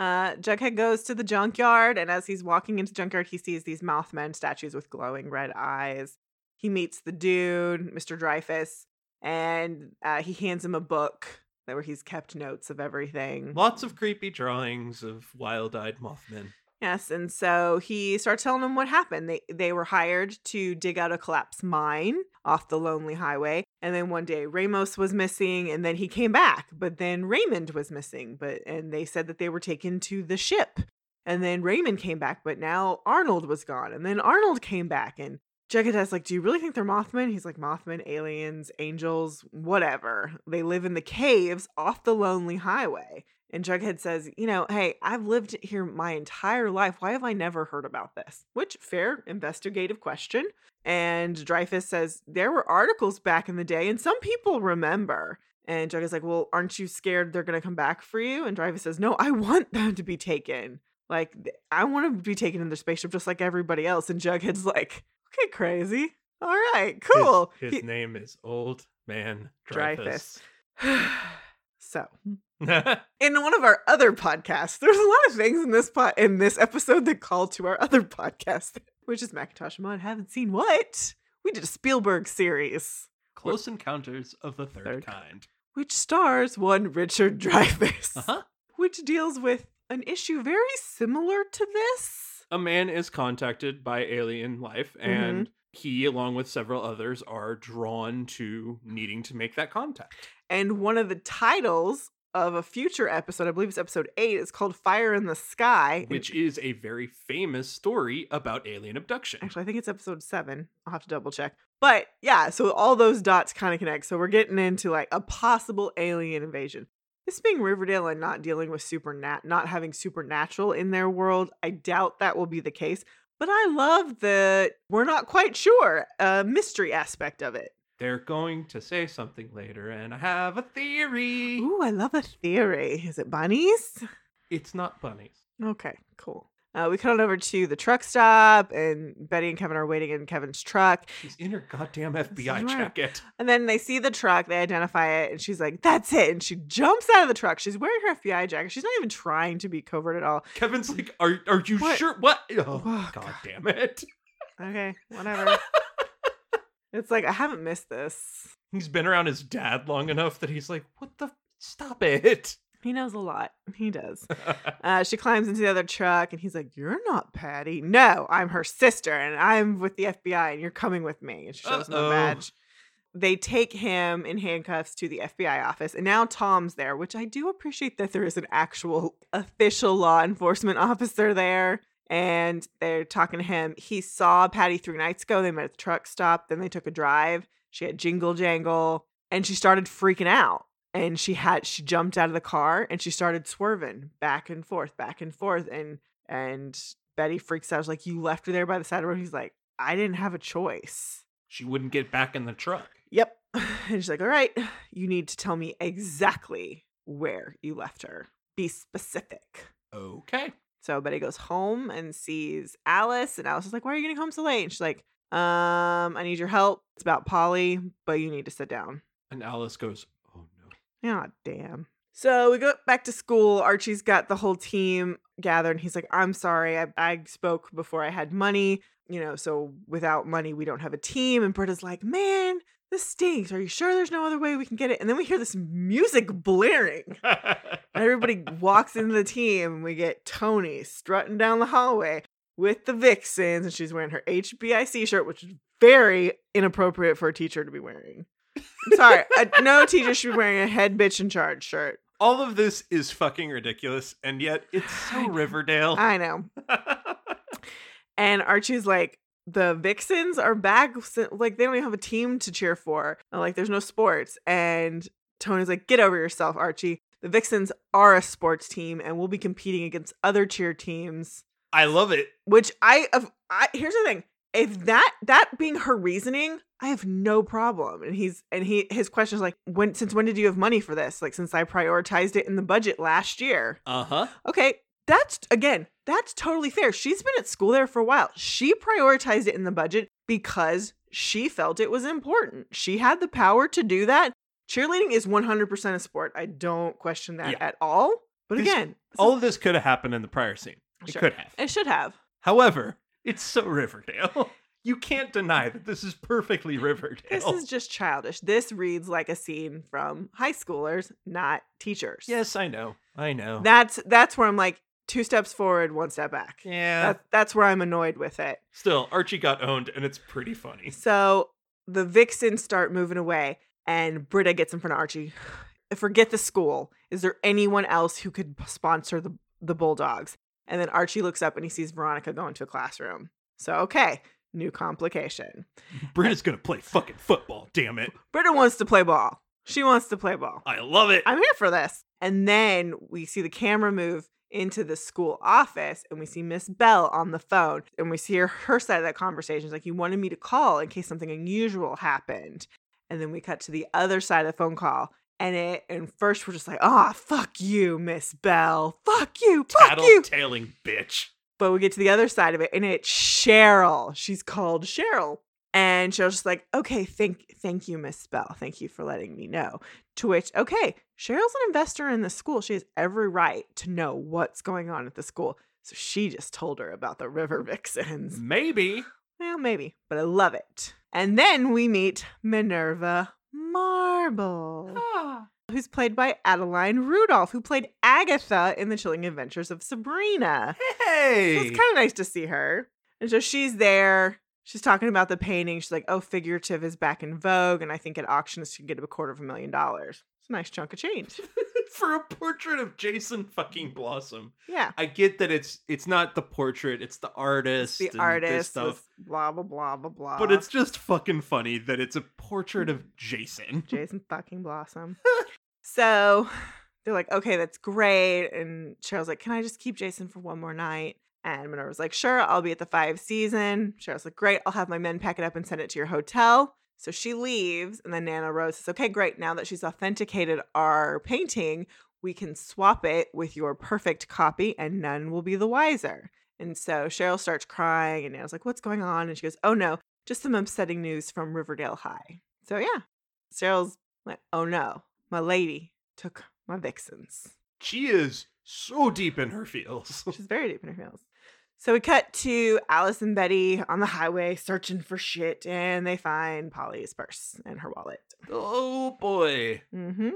Uh, Jughead goes to the junkyard, and as he's walking into junkyard, he sees these Mothman statues with glowing red eyes. He meets the dude, Mr. Dreyfus, and uh, he hands him a book where he's kept notes of everything. Lots of creepy drawings of wild eyed Mothmen. Yes, and so he starts telling them what happened. They they were hired to dig out a collapsed mine off the lonely highway, and then one day Ramos was missing, and then he came back, but then Raymond was missing, but and they said that they were taken to the ship, and then Raymond came back, but now Arnold was gone, and then Arnold came back, and Jughead's like, "Do you really think they're Mothman?" He's like, "Mothman, aliens, angels, whatever. They live in the caves off the lonely highway." And Jughead says, You know, hey, I've lived here my entire life. Why have I never heard about this? Which, fair investigative question. And Dreyfus says, There were articles back in the day, and some people remember. And Jughead's like, Well, aren't you scared they're going to come back for you? And Dreyfus says, No, I want them to be taken. Like, I want to be taken in their spaceship just like everybody else. And Jughead's like, Okay, crazy. All right, cool. His, his name is Old Man Dreyfus. Dreyfus. So, in one of our other podcasts, there's a lot of things in this pot in this episode that call to our other podcast, which is Macintosh Maud. Haven't seen what? We did a Spielberg series, Close Encounters of the Third, Third Kind. which stars one Richard Dreyfuss, Uh huh. which deals with an issue very similar to this. A man is contacted by alien life, and he, along with several others, are drawn to needing to make that contact. And one of the titles of a future episode, I believe it's episode eight, is called Fire in the Sky. and- Which is a very famous story about alien abduction. Actually, I think it's episode seven. I'll have to double check. But yeah, so all those dots kind of connect. So we're getting into like a possible alien invasion. This being Riverdale and not dealing with supernat, not having supernatural in their world, I doubt that will be the case. But I love the we're not quite sure uh, mystery aspect of it. They're going to say something later, and I have a theory. Ooh, I love a theory. Is it bunnies? It's not bunnies. Okay, cool. Uh, we cut on over to the truck stop, and Betty and Kevin are waiting in Kevin's truck. She's in her goddamn FBI jacket. And then they see the truck, they identify it, and she's like, That's it. And she jumps out of the truck. She's wearing her FBI jacket. She's not even trying to be covert at all. Kevin's like, "Are are you What? sure? What? Oh, Oh, god God. damn it!" Okay, whatever. it's like, I haven't missed this. He's been around his dad long enough that he's like, "What the? Stop it!" He knows a lot. He does. Uh, she climbs into the other truck, and he's like, You're not Patty. No, I'm her sister, and I'm with the FBI, and you're coming with me. And she shows him a badge. They take him in handcuffs to the FBI office, and now Tom's there, which I do appreciate that there is an actual official law enforcement officer there. And they're talking to him. He saw Patty three nights ago. They met at the truck stop. Then they took a drive. She had jingle jangle, and she started freaking out. And she had she jumped out of the car and she started swerving back and forth, back and forth. And and Betty freaks out. She's like, "You left her there by the side of the road." He's like, "I didn't have a choice." she wouldn't get back in the truck. Yep. And she's like, all right, you need to tell me exactly where you left her. Be specific. Okay. So Betty goes home and sees Alice, and Alice is like, why are you getting home so late? And she's like, um, I need your help. It's about Polly, but you need to sit down. And Alice goes, "Oh. Yeah, damn. So we go back to school. Archie's got the whole team gathered, and he's like, I'm sorry, I, I spoke before I had money. You know, so without money, we don't have a team. And Britta's like, man, this stinks. Are you sure there's no other way we can get it? And then we hear this music blaring. And everybody walks into the team, and we get Tony strutting down the hallway with the Vixens, and she's wearing her HBIC shirt, which is very inappropriate for a teacher to be wearing. I'm sorry, a, no teacher should be wearing a head bitch in charge shirt. All of this is fucking ridiculous, and yet it's so. Riverdale. I know. And Archie's like, the Vixens are back. Like, they don't even have a team to cheer for. Like, there's no sports. And Tony's like, get over yourself, Archie. The Vixens are a sports team and we'll be competing against other cheer teams. I love it. Which I, of I here's the thing. If that that being her reasoning, I have no problem. And he's and he his question is like, when since when did you have money for this? Like since I prioritized it in the budget last year. Uh huh. Okay, that's again, that's totally fair. She's been at school there for a while. She prioritized it in the budget because she felt it was important. She had the power to do that. Cheerleading is 100% a sport. I don't question that Yeah. at all. But This- again, All of this could have happened in the prior scene. It Sure. could have. it should have. However, it's so Riverdale. You can't deny that this is perfectly Riverdale. This is just childish. This reads like a scene from high schoolers, not teachers. yes, I know. I know. That's that's where I'm like two steps forward, one step back. yeah. That's that's where I'm annoyed with it. Still, Archie got owned, and it's pretty funny. So the vixens start moving away, and Britta gets in front of Archie. Forget the school. Is there anyone else who could sponsor the the Bulldogs? And then Archie looks up and he sees Veronica go into a classroom. So okay, new complication. Britta's gonna play fucking football. Damn it! Britta wants to play ball. She wants to play ball. I love it. I'm here for this. And then we see the camera move into the school office and we see Miss Bell on the phone and we see her, her side of that conversation. It's like, you wanted me to call in case something unusual happened. And then we cut to the other side of the phone call. And it and first we're just like, ah, fuck you, Miss Bell. Fuck you. Fuck you. Tattle-tailing bitch. But we get to the other side of it, and it's Cheryl. She's called Cheryl. And Cheryl's just like, okay, thank thank you, Miss Bell. Thank you for letting me know. To which, okay, Cheryl's an investor in the school. She has every right to know what's going on at the school. So she just told her about the River Vixens. Maybe. Well, maybe, but I love it. And then we meet Minerva Marble. Ah. Who's played by Adeline Rudolph, who played Agatha in The Chilling Adventures of Sabrina. Hey. So it's kind of nice to see her. And so she's there. She's talking about the painting. She's like, oh, figurative is back in vogue. And I think at auctions she can get a quarter of a million dollars. It's a nice chunk of change. For a portrait of Jason fucking Blossom. Yeah. I get that it's it's not the portrait, it's the artist. The and this artist stuff. blah, blah, blah, blah, blah. But it's just fucking funny that it's a portrait of Jason. Jason fucking Blossom. so they're like, okay, that's great. And Cheryl's like, can I just keep Jason for one more night? And Minerva's like, sure, I'll be at the five season. Cheryl's like, great, I'll have my men pack it up and send it to your hotel. So she leaves, and then Nana Rose says, okay, great. Now that she's authenticated our painting, we can swap it with your perfect copy, and none will be the wiser. And so Cheryl starts crying, and Nana's like, what's going on? And she goes, oh no, just some upsetting news from Riverdale High. So yeah, Cheryl's like, oh no, my lady took my vixens. She is so deep in her feels. She's very deep in her heels. So we cut to Alice and Betty on the highway searching for shit, and they find Polly's purse and her wallet. oh boy. Mm-hmm.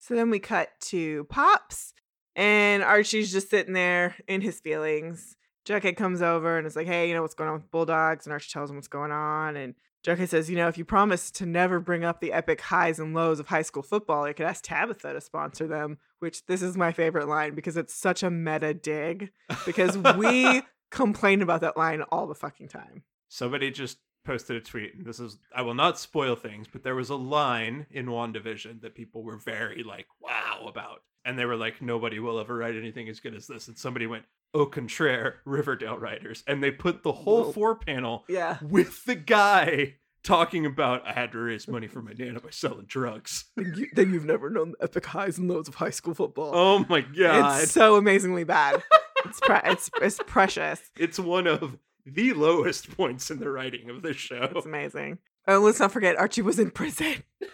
So then we cut to Pops, and Archie's just sitting there in his feelings. Jughead comes over and is like, "Hey, you know what's going on with Bulldogs?" And Archie tells him what's going on, and Jughead says, "You know, if you promise to never bring up the epic highs and lows of high school football, you could ask Tabitha to sponsor them." Which this is my favorite line because it's such a meta dig. Because we complain about that line all the fucking time. Somebody just posted a tweet, and this is I will not spoil things, but there was a line in WandaVision that people were very like, wow about. And they were like, nobody will ever write anything as good as this. And somebody went, Au contraire, Riverdale writers. And they put the whole Whoa. four panel Yeah. with the guy talking about I had to raise money for my nana by selling drugs. then you've never known the epic highs and lows of high school football. Oh my god. It's so amazingly bad. It's pre- it's it's precious. It's one of the lowest points in the writing of this show. It's amazing. Oh, let's not forget Archie was in prison.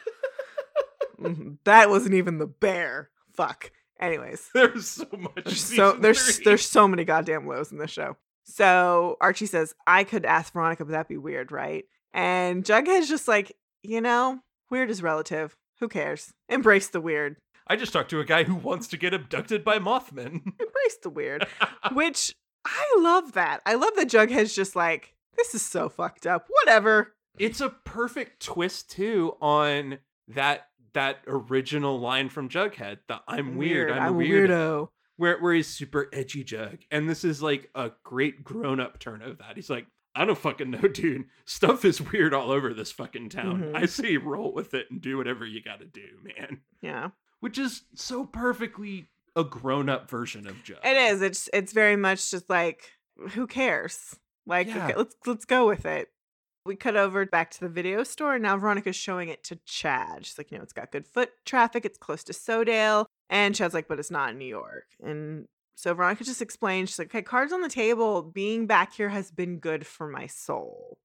Mhm. that wasn't even the bear. Fuck. Anyways, There's so much. there's so there's three. there's so many goddamn lows in this show. So Archie says, "I could ask Veronica, but that'd be weird, right?" And Jughead's just like, you know, weird is relative. Who cares? Embrace the weird. I just talked to a guy who wants to get abducted by Mothman. Embrace the weird. Which I love that. I love that Jughead's just like, this is so fucked up. Whatever. it's a perfect twist too on that that original line from Jughead, the "I'm weird, I'm, a weirdo," where where he's super edgy Jug, and this is like a great grown up turn of that. He's like, I don't fucking know, dude. Stuff is weird all over this fucking town. Mhm. I say roll with it and do whatever you got to do, man. Yeah. Which is so perfectly a grown up version of Jug. It is. It's it's very much just like, who cares? Like, Yeah. okay, let's let's go with it. We cut over back to the video store, and now Veronica's showing it to Chad. She's like, you know, it's got good foot traffic, it's close to SoDale. And Chad's like, but it's not in New York. And so Veronica just explains, she's like, okay, cards on the table, being back here has been good for my soul.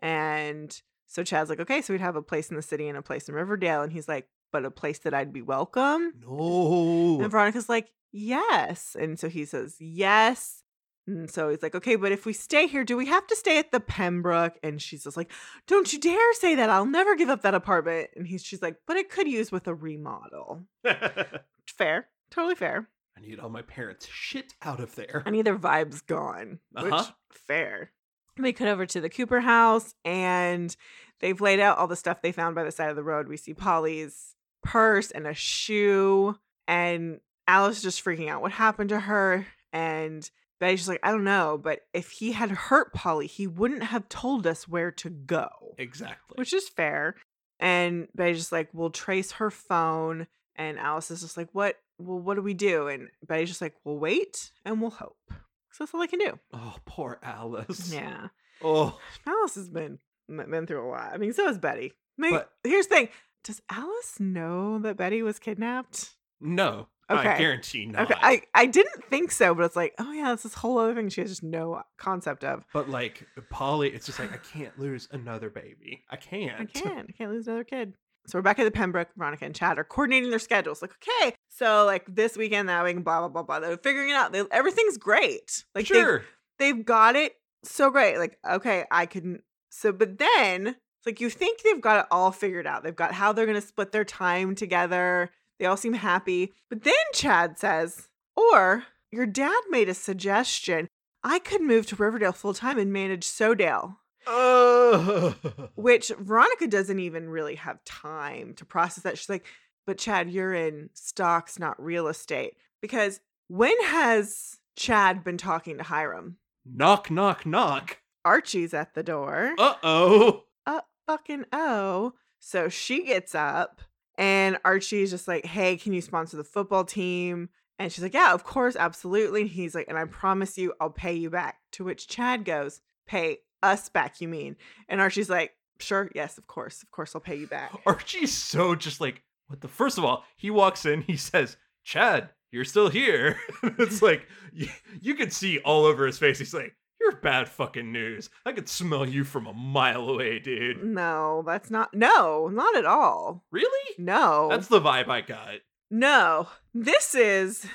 And so Chad's like, okay, so we'd have a place in the city and a place in Riverdale. And he's like, but a place that I'd be welcome. no. And Veronica's like, yes. And so he says, yes. And so he's like, okay, but if we stay here, do we have to stay at the Pembroke? And she's just like, don't you dare say that. I'll never give up that apartment. And he's she's like, but it could use with a remodel. Fair. Totally fair. I need all my parents' shit out of there. I need their vibes gone. Which Uh-huh. fair. We cut over to the Cooper house and they've laid out all the stuff they found by the side of the road. We see Polly's purse and a shoe, and Alice is just freaking out. What happened to her? And Betty's just like, I don't know, but if he had hurt Polly, he wouldn't have told us where to go, Exactly. which is fair. And Betty's just like, we'll trace her phone. And Alice is just like, what? Well, what do we do? And Betty's just like, we'll wait and we'll hope. So that's all I can do. oh, poor Alice. Yeah. Oh, Alice has been been through a lot. I mean, so has Betty. But- here's the thing: Does Alice know that Betty was kidnapped? no. Okay. I guarantee not. Okay, I I didn't think so, but it's like, oh yeah, it's this whole other thing she has just no concept of. But like Polly, it's just like I can't lose another baby. I can't. I can't. I can't lose another kid. So we're back at the Pembroke. Veronica and Chad are coordinating their schedules. Like, okay, so like this weekend, that week, blah blah blah blah. They're figuring it out. They, everything's great. Like they've- sure. they've got it so great. Like, okay, I can. So, but then it's like you think they've got it all figured out. They've got how they're going to split their time together. They all seem happy. But then Chad says, Or your dad made a suggestion. I could move to Riverdale full time and manage SoDale. Oh. Which Veronica doesn't even really have time to process that. She's like, But Chad, you're in stocks, not real estate. Because when has Chad been talking to Hiram? knock, knock, knock. Archie's at the door. Uh oh. uh fucking oh. So she gets up and Archie's just like, hey, can you sponsor the football team? And she's like, yeah, of course, absolutely. And he's like, and I promise you, I'll pay you back. To which Chad goes, pay us back, you mean? And Archie's like, sure, yes, of course, of course, I'll pay you back. Archie's so just like, what the? First of all, he walks in, he says, Chad, you're still here. it's like, you, you can see all over his face. He's like, you're bad fucking news. I could smell you from a mile away, dude. No, that's not, no, not at all. Really? No. That's the vibe I got. No, this is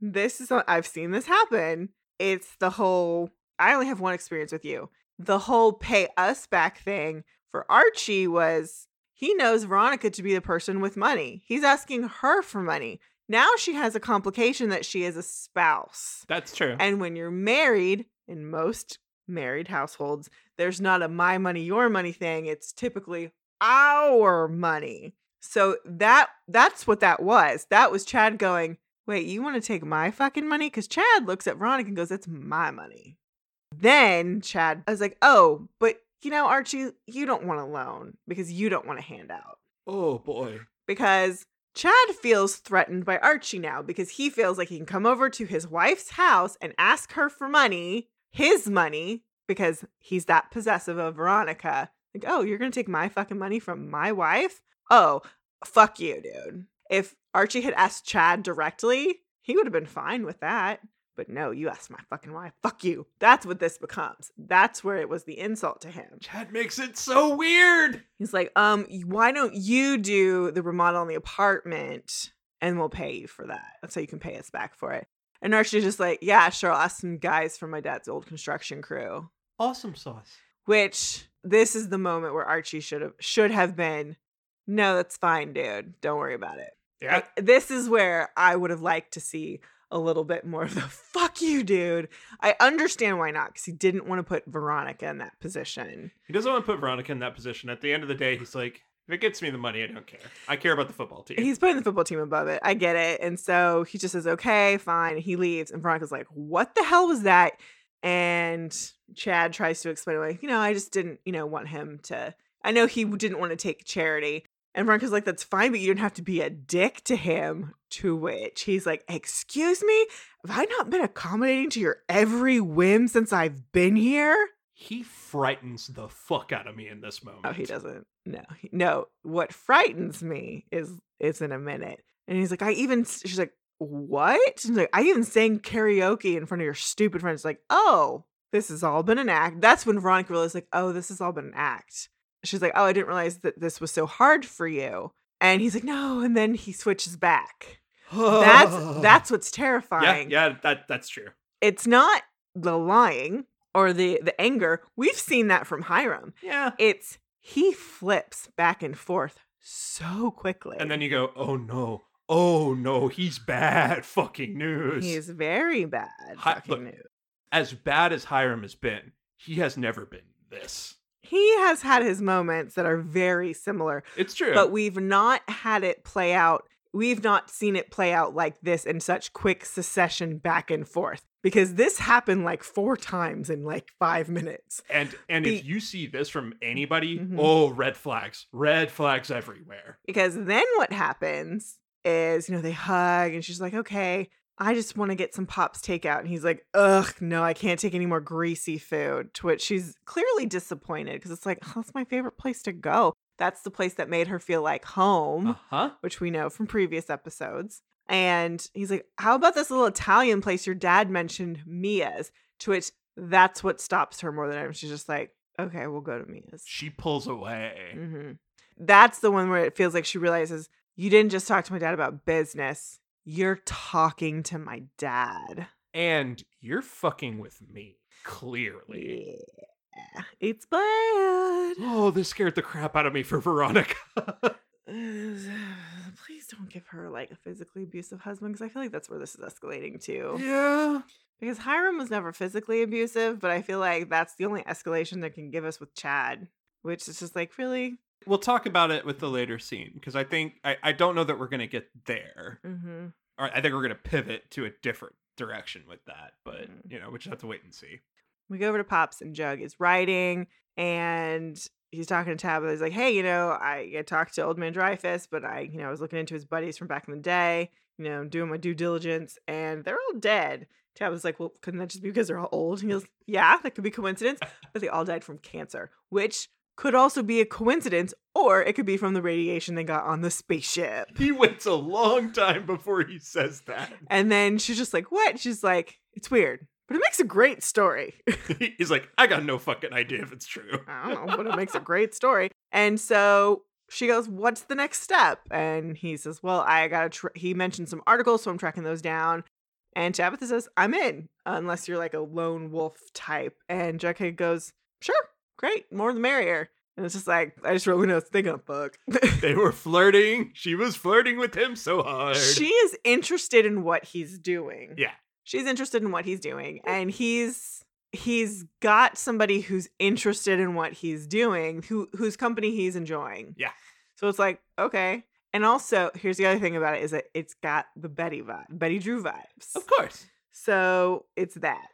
this is I've seen this happen. It's the whole I only have one experience with you. The whole pay us back thing for Archie was he knows Veronica to be the person with money. He's asking her for money. Now she has a complication that she is a spouse. That's true. And when you're married, in most married households, there's not a my money, your money thing. It's typically our money. So that that's what that was. That was Chad going, "Wait, you want to take my fucking money?" Cuz Chad looks at Veronica and goes, "It's my money." Then Chad I was like, "Oh, but you know, Archie, you don't want a loan because you don't want a handout." oh boy. Because Chad feels threatened by Archie now because he feels like he can come over to his wife's house and ask her for money, his money, because he's that possessive of Veronica. Like, oh, you're going to take my fucking money from my wife? Oh, fuck you, dude. If Archie had asked Chad directly, he would have been fine with that. But no, you asked my fucking wife. Fuck you. That's what this becomes. That's where it was the insult to him. Chad makes it so weird. He's like, um, why don't you do the remodel on the apartment and we'll pay you for that. That's how you can pay us back for it. And Archie's just like, yeah, sure, I'll ask some guys from my dad's old construction crew. Awesome sauce. Which this is the moment where Archie should have should have been, no, that's fine, dude. Don't worry about it. Yeah. Like, this is where I would have liked to see a little bit more of the fuck you, dude. I understand why not, because he didn't want to put Veronica in that position. He doesn't want to put Veronica in that position. At the end of the day, he's like, if it gets me the money, I don't care. I care about the football team. He's putting the football team above it. I get it. And so he just says, okay, fine. He leaves. And Veronica's like, what the hell was that? And Chad tries to explain, like, you know, I just didn't, you know, want him to. I know he didn't want to take charity. And Veronica's like, that's fine, but you don't have to be a dick to him. To which he's like, excuse me? Have I not been accommodating to your every whim since I've been here? he frightens the fuck out of me in this moment. Oh, he doesn't. No, no. What frightens me is it's in a minute, and he's like, I even. She's like, what? She's like, I even sang karaoke in front of your stupid friends. Like, oh, this has all been an act. That's when Veronica realized, like, oh, this has all been an act. She's like, oh, I didn't realize that this was so hard for you. And he's like, no. And then he switches back. That's that's what's yeah, terrifying. yeah. That that's true. It's not the lying or the the anger. We've seen that from Hiram. Yeah. It's he flips back and forth so quickly. And then you go, oh no, oh no, he's bad fucking news. he's very bad. Hi- fucking look. news. as bad as Hiram has been. He has never been this. He has had his moments that are very similar, It's true. but we've not had it play out. We've not seen it play out like this in such quick succession back and forth because this happened like four times in like five minutes. and and Be- if you see this from anybody, Mhm. oh, red flags, red flags everywhere. Because then what happens is, you know, they hug and she's like, okay, I just want to get some Pops takeout. And he's like, ugh, no, I can't take any more greasy food. To which she's clearly disappointed because it's like, oh, that's my favorite place to go. That's the place that made her feel like home, Uh huh. which we know from previous episodes. And he's like, how about this little Italian place your dad mentioned, Mia's? To which that's what stops her more than ever. She's just like, okay, we'll go to Mia's. She pulls away. hmm That's the one where it feels like she realizes you didn't just talk to my dad about business. You're talking to my dad. And you're fucking with me, clearly. Yeah, it's bad. Oh, this scared the crap out of me for Veronica. Please please don't give her like a physically abusive husband because I feel like that's where this is escalating to. Yeah. Because Hiram was never physically abusive, but I feel like that's the only escalation that can give us with Chad, which is just like, really? We'll talk about it with the later scene because I think I, I don't know that we're gonna get there. Mm-hmm. Or I think we're gonna pivot to a different direction with that, but Mm. you know, we just have to wait and see. We go over to Pops and Jug is writing and he's talking to Tabitha. He's like, hey, you know, I, I talked to Old Man Dreyfus, but I, you know, I was looking into his buddies from back in the day, you know, doing my due diligence, and they're all dead. Tabitha's like, well, couldn't that just be because they're all old? And he goes, yeah, that could be coincidence, but they all died from cancer, which could also be a coincidence, or it could be from the radiation they got on the spaceship. He waits a long time before he says that. And then she's just like, what? She's like, it's weird, but it makes a great story. He's like, I got no fucking idea if it's true. I don't know, but it makes a great story. And so she goes, "What's the next step?" And he says, "Well, I got to." He mentioned some articles, so I'm tracking those down. And Tabitha says, "I'm in, unless you're like a lone wolf type." And Jughead goes, "Sure, great, more the merrier." And it's just like I just wrote notes. They gonna fuck. They were flirting. She was flirting with him so hard. she is interested in what he's doing. Yeah. she's interested in what he's doing and he's he's got somebody who's interested in what he's doing who whose company he's enjoying Yeah. so it's like okay and also here's the other thing about it is that it's got the betty vibe betty drew vibes Of course. so it's that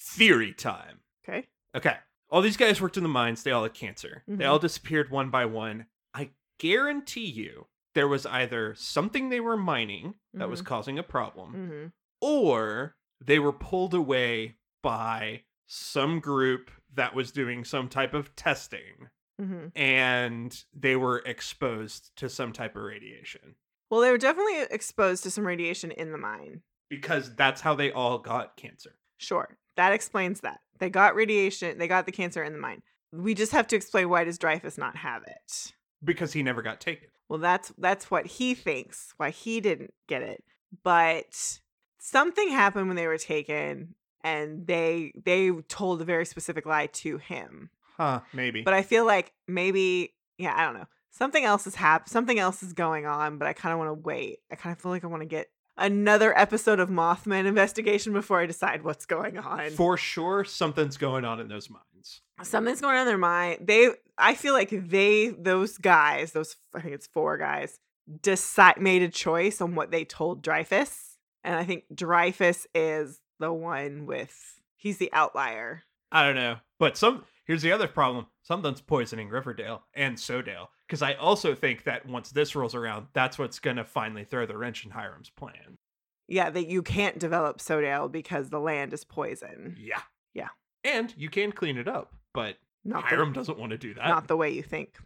Theory time. okay Okay. All these guys worked in the mines. They all had cancer. They Mhm. all disappeared one by one. I guarantee you there was either something they were mining that was causing a problem, mm-hmm. or they were pulled away by some group that was doing some type of testing Mm-hmm. and they were exposed to some type of radiation well they were definitely exposed to some radiation in the mine because that's how they all got cancer. Sure. That explains that. They got radiation, they got the cancer in the mine. We just have to explain why does Dreyfus not have it? Because he never got taken. Well, that's that's what he thinks, why he didn't get it. But something happened when they were taken and they they told a very specific lie to him. Huh, maybe. But I feel like maybe yeah, I don't know. Something else has happened. Something else is going on, but I kind of want to wait. I kind of feel like I want to get another episode of Mothman investigation before I decide what's going on. For sure, something's going on in those minds. something's going on in their mind. They, I feel like they, those guys, those I think it's four guys, decide made a choice on what they told Dreyfus, and I think Dreyfus is the one with he's the outlier. I don't know. But some here's the other problem. Something's poisoning Riverdale and SoDale. Because I also think that once this rolls around, that's what's gonna finally throw the wrench in Hiram's plan. Yeah, that you can't develop SoDale because the land is poison. Yeah. Yeah. And you can clean it up, but Not the, Hiram doesn't want to do that. not the way you think.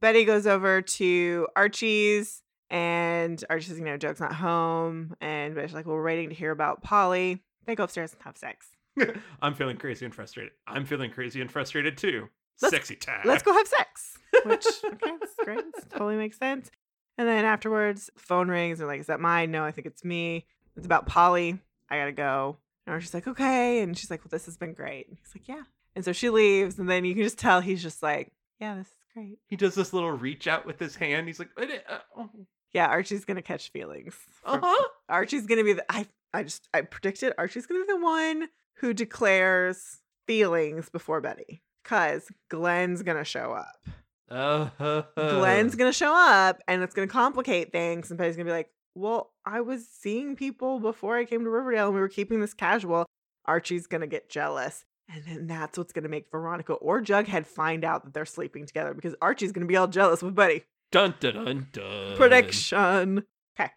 Betty goes over to Archie's and Archie says, you know, Doug's not home. And Betty's like, well, we're waiting to hear about Polly. They go upstairs and have sex. I'm feeling crazy and frustrated. I'm feeling crazy and frustrated too. Let's- Sexy time. let's go have sex. Which okay, that's great. Totally makes sense. And then afterwards, phone rings. They're like, "Is that mine?" No, I think it's me. It's about Polly. I gotta go. And she's like, "Okay." And she's like, "Well, this has been great." And he's like, "Yeah." And so she leaves, and then you can just tell he's just like, "Yeah, this is great." He does this little reach out with his hand. He's like, uh, uh Yeah, Archie's gonna catch feelings. from- huh. Archie's gonna be the. I I just I predicted Archie's gonna be the one who declares feelings before Betty, cause Glenn's gonna show up. Uh, Glenn's gonna show up and it's gonna complicate things. And Betty's gonna be like, Well, I was seeing people before I came to Riverdale and we were keeping this casual. Archie's gonna get jealous. And then that's what's gonna make Veronica or Jughead find out that they're sleeping together because Archie's gonna be all jealous with Betty. Dun dun dun dun. Prediction. Okay.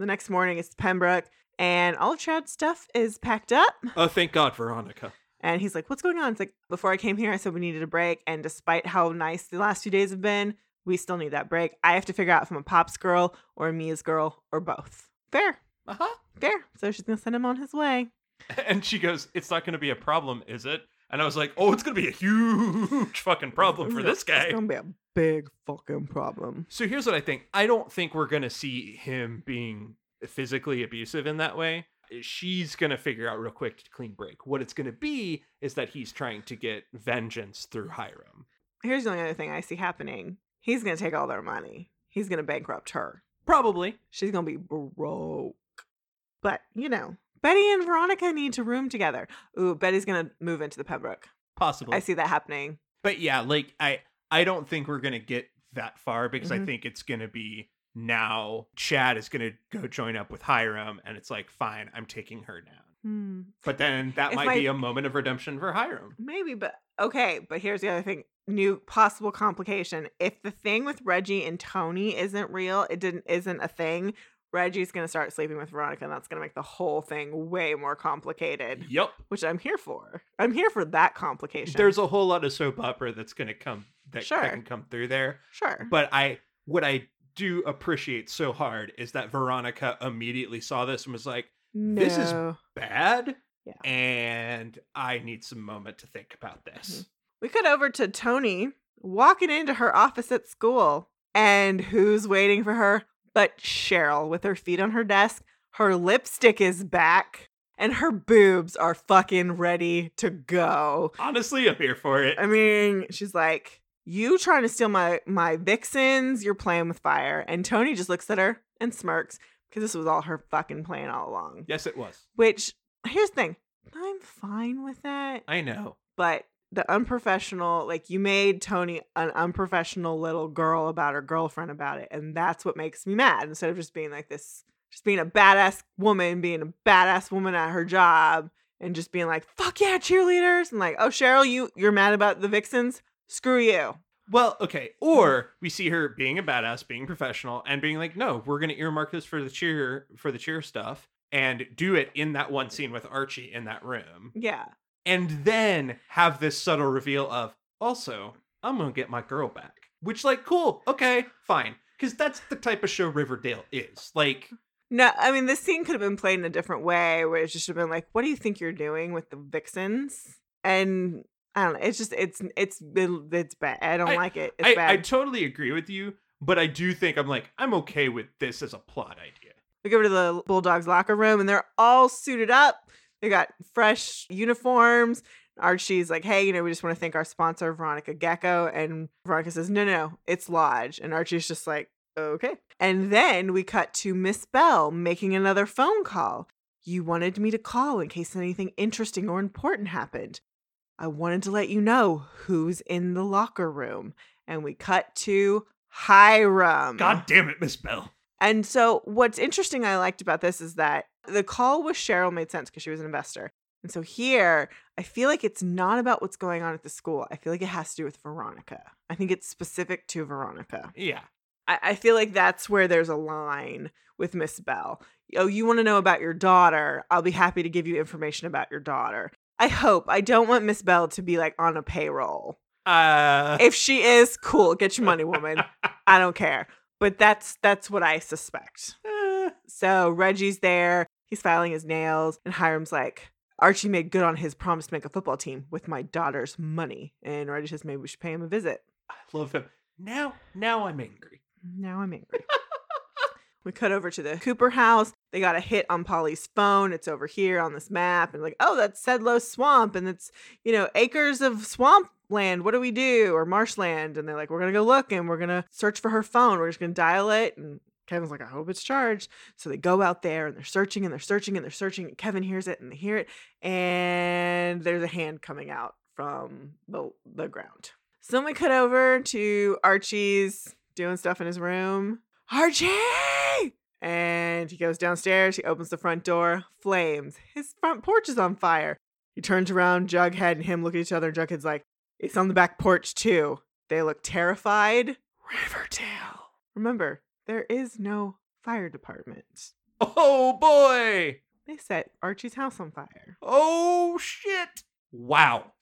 The next morning it's Pembroke and all of Chad's stuff is packed up. Oh, thank God, Veronica. And he's like, What's going on? It's like, Before I came here, I said we needed a break. And despite how nice the last few days have been, we still need that break. I have to figure out if I'm a Pop's girl or a Mia's girl or both. Fair. Uh huh. Fair. So she's going to send him on his way. And she goes, It's not going to be a problem, is it? And I was like, Oh, it's going to be a huge fucking problem for this guy. It's going to be a big fucking problem. So here's what I think. I don't think we're going to see him being physically abusive in that way. She's going to figure out real quick to clean break. What it's going to be is that he's trying to get vengeance through Hiram. Here's the only other thing I see happening he's going to take all their money, he's going to bankrupt her. Probably. She's gonna be broke. But you know, Betty and Veronica need to room together. Ooh, Betty's gonna move into the Pembroke. Possibly. I see that happening. But yeah, like I I don't think we're gonna get that far because I Mhm. think it's gonna be now Chad is gonna go join up with Hiram and it's like, fine, I'm taking her down. Hmm. But then that If might my- be a moment of redemption for Hiram. Maybe, but okay. But here's the other thing: new possible complication. If the thing with Reggie and Tony isn't real, it didn't isn't a thing. Reggie's gonna start sleeping with Veronica, and that's gonna make the whole thing way more complicated. Yep. Which I'm here for. I'm here for that complication. There's a whole lot of soap opera that's gonna come that, Sure. that can come through there. sure. But I what I do appreciate so hard is that Veronica immediately saw this and was like, this is- bad. Yeah. And I need some moment to think about this. Mm-hmm. We cut over to Tony walking into her office at school. And who's waiting for her but Cheryl with her feet on her desk? Her lipstick is back and her boobs are fucking ready to go. Honestly, I'm here for it. I mean, she's like, "You trying to steal my my vixens? You're playing with fire." And Tony just looks at her and smirks because this was all her fucking plan all along. yes, it was. Which here's the thing, I'm fine with that I know. but the unprofessional like you made tony an unprofessional little girl about her girlfriend about it and that's what makes me mad instead of just being like this just being a badass woman being a badass woman at her job and just being like fuck yeah cheerleaders and like oh cheryl you you're mad about the vixens screw you Well, okay. Or we see her being a badass, being professional, and being like, no, we're gonna earmark this for the cheer for the cheer stuff and do it in that one scene with Archie in that room. yeah And then have this subtle reveal of also, I'm gonna get my girl back. Which like, cool, okay, fine. Because that's the type of show Riverdale is. Like, no i mean this scene could have been played in a different way where it just should have been like what do you think you're doing with the vixens and i don't know it's just it's it's it's bad i don't I- like it it's I, bad I totally agree with you, but I do think I'm like, I'm okay with this as a plot idea. We go to the Bulldogs locker room and they're all suited up. They got fresh uniforms. Archie's like, hey, you know, we just want to thank our sponsor, Veronica Gekko. And Veronica says, no, no, it's Lodge. And Archie's just like, okay. And then we cut to Miss Bell making another phone call. You wanted me to call in case anything interesting or important happened. I wanted to let you know who's in the locker room. And we cut to Hiram. God damn it, Miss Bell. And so, what's interesting I liked about this is that the call with Cheryl made sense because she was an investor. And so, here, I feel like it's not about what's going on at the school. I feel like it has to do with Veronica. I think it's specific to Veronica. Yeah. I, I feel like that's where there's a line with Miss Bell. Oh, you want to know about your daughter? I'll be happy to give you information about your daughter. I hope. I don't want Miss Bell to be like on a payroll. Uh If she is, cool. Get your money, woman. I don't care. But that's that's what I suspect. eh, So Reggie's there. He's filing his nails, and Hiram's like, Archie made good on his promise to make a football team with my daughter's money. And Reggie says maybe we should pay him a visit. I love him. Now now I'm angry. Now I'm angry. we cut over to the Cooper house. They got a hit on Polly's phone. It's over here on this map. And like, oh, that's Sedlow Swamp. And it's, you know, acres of swamp land. What do we do? Or marshland. And they're like, we're going to go look and we're going to search for her phone. We're just going to dial it. And Kevin's like, I hope it's charged. So they go out there and they're searching and they're searching and they're searching. And Kevin hears it and they hear it. And there's a hand coming out from the, the ground. So then we cut over to Archie's doing stuff in his room. Archie! And he goes downstairs. He opens the front door. Flames. His front porch is on fire. He turns around. Jughead and him look at each other. And Jughead's like, It's on the back porch, too. They look terrified. Riverdale. Remember, there is no fire department. Oh boy. They set Archie's house on fire. Oh shit. Wow.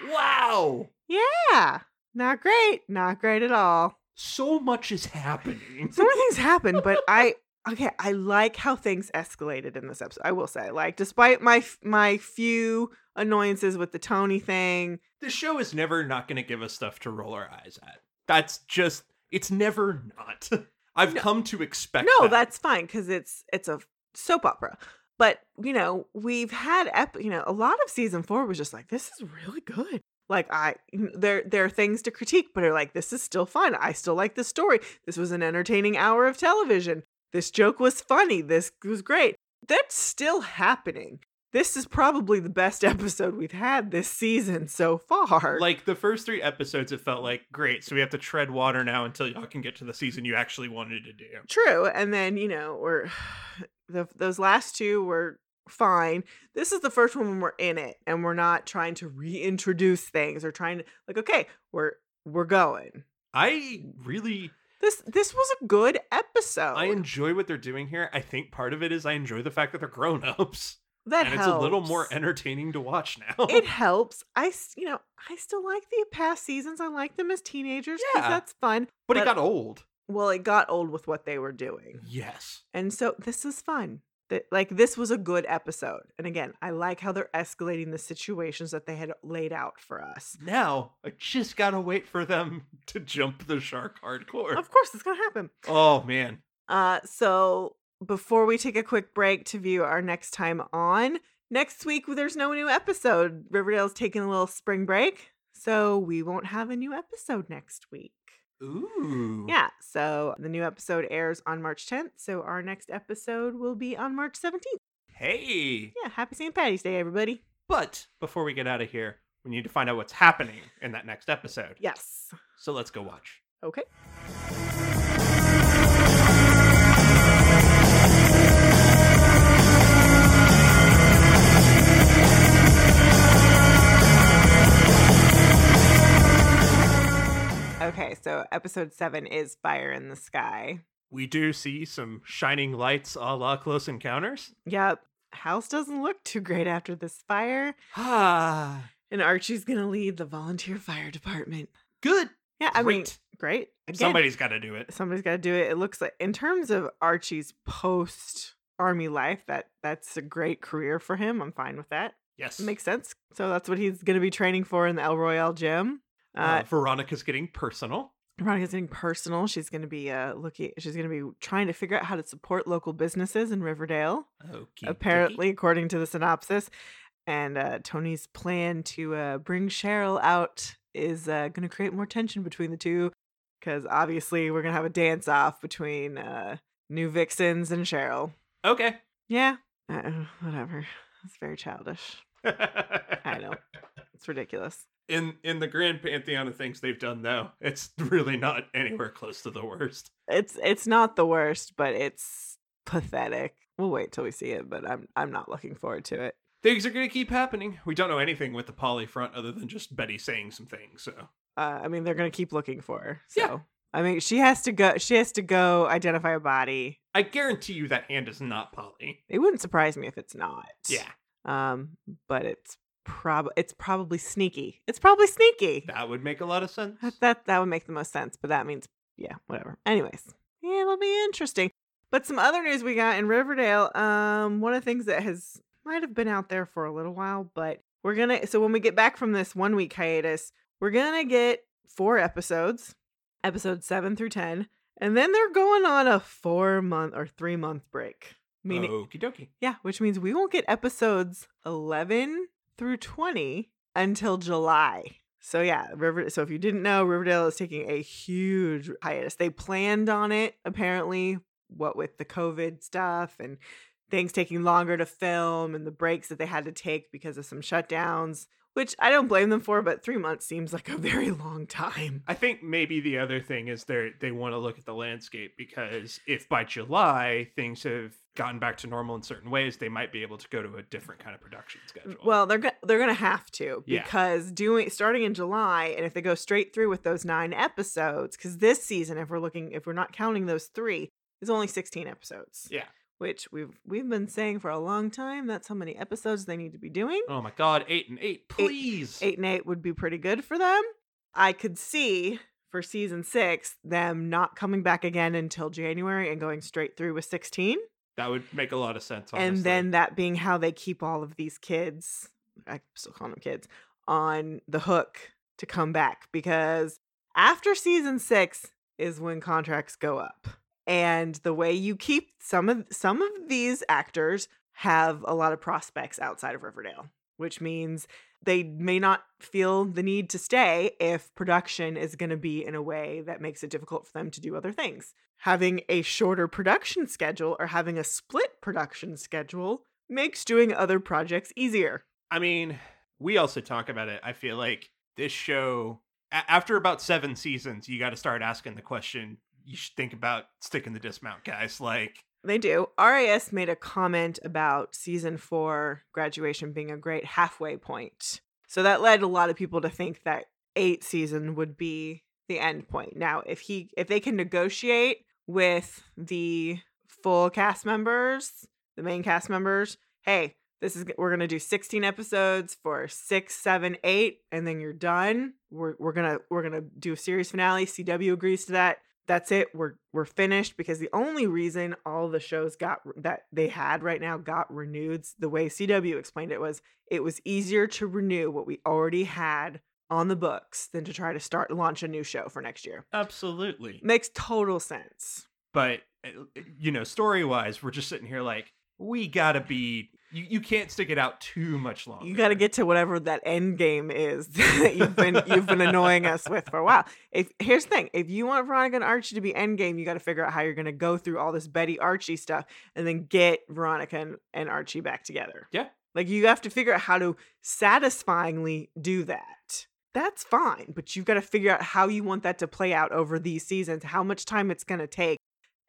Yeah. Wow. Yeah. Not great. Not great at all. So much is happening. so many things happen, but I okay, I like how things escalated in this episode. I will say, like, despite my my few annoyances with the Tony thing, the show is never not going to give us stuff to roll our eyes at. That's just it's never not. I've No. come to expect no, that. that's fine because it's it's a soap opera. But you know, we've had ep- you know a lot of season four was just like this is really good. Like I there there are things to critique, but are like this is still fun. I still like the story. This was an entertaining hour of television. This joke was funny. This was great. That's still happening. This is probably the best episode we've had this season so far. Like the first three episodes, it felt like great. So we have to tread water now until y'all can get to the season you actually wanted to do. True. And then, you know, we're the, those last two were fine. This is the first one when we're in it and we're not trying to reintroduce things or trying to like, okay, we're we're going. I really This this was a good episode. I enjoy what they're doing here. I think part of it is I enjoy the fact that they're grown ups. that and helps. it's a little more entertaining to watch now. it helps. I you know, I still like the past seasons. I like them as teenagers because Yeah. that's fun. but it got old. Well, it got old with what they were doing. Yes. And so this is fun. That like this was a good episode. And again, I like how they're escalating the situations that they had laid out for us. Now I just gotta wait for them to jump the shark hardcore. Of course, it's gonna happen. Oh man. Uh, so before we take a quick break to view our next time on next week, there's no new episode. Riverdale's taking a little spring break, so we won't have a new episode next week. Ooh. Yeah, so the new episode airs on March 10th. So our next episode will be on March 17th. Hey. Yeah, happy St. Patty's Day, everybody. But before we get out of here, we need to find out what's happening in that next episode. Yes. So let's go watch. Okay. Okay, so episode seven is Fire in the Sky. We do see some shining lights a la close encounters. Yep. House doesn't look too great after this fire. Ah. And Archie's going to lead the volunteer fire department. Good. Yeah, I mean, Great. great. Again, Somebody's got to do it. somebody's got to do it. It looks like in terms of Archie's post army life, that that's a great career for him. I'm fine with that. Yes. Makes sense. So that's what he's going to be training for in the El Royale gym. Uh, Uh, Veronica's getting personal. Veronica's getting personal. She's going to be uh looking. She's going to be trying to figure out how to support local businesses in Riverdale. Okay. apparently, according to the synopsis. And uh, Tony's plan to uh, bring Cheryl out is uh, going to create more tension between the two because obviously we're going to have a dance off between uh, New Vixens and Cheryl. Okay. Yeah, uh, whatever. It's very childish. I know. It's ridiculous. In in the grand pantheon of things they've done, though, it's really not anywhere close to the worst. It's it's not the worst, but it's pathetic. We'll wait till we see it, but I'm I'm not looking forward to it. Things are going to keep happening. We don't know anything with the Polly front other than just Betty saying some things. So Uh, I mean, they're gonna keep looking for her. So Yeah. I mean, she has to go. She has to go identify a body. I guarantee you that hand is not Polly. It wouldn't surprise me if it's not. Yeah, Um, but it's prob it's probably sneaky. It's probably sneaky. that would make a lot of sense. That, that that would make the most sense. But that means yeah, whatever. Anyways, yeah, it'll be interesting. But some other news we got in Riverdale. Um, one of the things that has might have been out there for a little while, but we're gonna. So when we get back from this one week hiatus, we're gonna get four episodes, episodes seven through ten, and then they're going on a four month or three month break. Meaning, Okie dokie. yeah, which means we won't get episodes 11 through 20 until July. So yeah, River so if you didn't know, Riverdale is taking a huge hiatus. They planned on it apparently, what with the COVID stuff and things taking longer to film and the breaks that they had to take because of some shutdowns, which I don't blame them for, but 3 months seems like a very long time. I think maybe the other thing is they they want to look at the landscape because if by July things have gotten back to normal in certain ways, they might be able to go to a different kind of production schedule. Well, they're go- they're gonna have to Yeah. because doing starting in July, and if they go straight through with those nine episodes, because this season, if we're looking, if we're not counting those three, is only sixteen episodes. Yeah. Which we've we've been saying for a long time. That's how many episodes they need to be doing. oh my god, eight and eight, please. Eight and eight would be pretty good for them. I could see for season six them not coming back again until January and going straight through with sixteen. That would make a lot of sense. Honestly. and then that being how they keep all of these kids i still call them kids on the hook to come back because after season six is when contracts go up and the way you keep some of some of these actors have a lot of prospects outside of riverdale which means they may not feel the need to stay if production is going to be in a way that makes it difficult for them to do other things. Having a shorter production schedule or having a split production schedule makes doing other projects easier. I mean, we also talk about it. I feel like this show, a- after about seven seasons, you got to start asking the question. You should think about sticking the dismount, guys. Like, They do. RAS made a comment about season four graduation being a great halfway point. So that led a lot of people to think that eight season would be the end point. Now, if he if they can negotiate with the full cast members, the main cast members, hey, this is we're gonna do 16 episodes for six, seven, eight, and then you're done. We're we're gonna we're gonna do a series finale. CW agrees to that that's it we're we're finished because the only reason all the shows got that they had right now got renewed the way CW explained it was it was easier to renew what we already had on the books than to try to start launch a new show for next year absolutely. makes total sense But, uh, you know, story wise, we're just sitting here like, we got to be, you, you can't stick it out too much longer. you got to get to whatever that end game is that you've been you've been annoying us with for a while. If here's the thing, if you want Veronica and Archie to be end game, you got to figure out how you're going to go through all this Betty Archie stuff and then get Veronica and, and Archie back together. Yeah. Like you have to figure out how to satisfyingly do that. That's fine, but you've got to figure out how you want that to play out over these seasons, how much time it's going to take,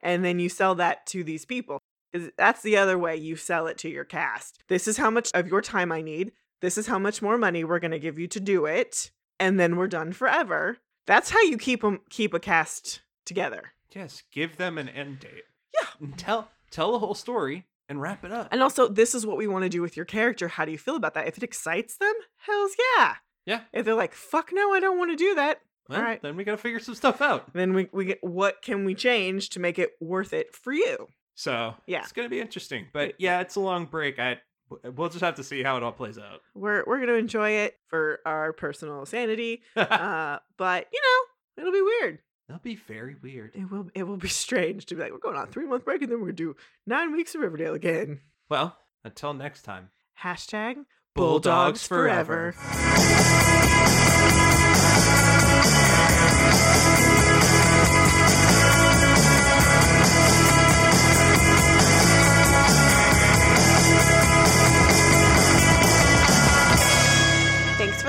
and then you sell that to these people. 'Cause That's the other way you sell it to your cast. This is how much of your time I need. This is how much more money we're going to give you to do it, and then we're done forever. That's how you keep them keep a cast together. Yes, give them an end date. Yeah. And tell tell the whole story and wrap it up. And also, this is what we want to do with your character. How do you feel about that? If it excites them, hell's yeah. Yeah. If they're like, fuck no, I don't want to do that, Well, all right. Then we got to figure some stuff out. then we, we get what can we change to make it worth it for you? So Yeah. it's gonna be interesting. But yeah, it's a long break. I we'll just have to see how it all plays out. We're we're gonna enjoy it for our personal sanity. uh, but you know, it'll be weird. That'll be very weird. It will it will be strange to be like, we're going on three month break and then we're gonna do nine weeks of Riverdale again. Well, until next time. Hashtag Bulldogs forever. Thanks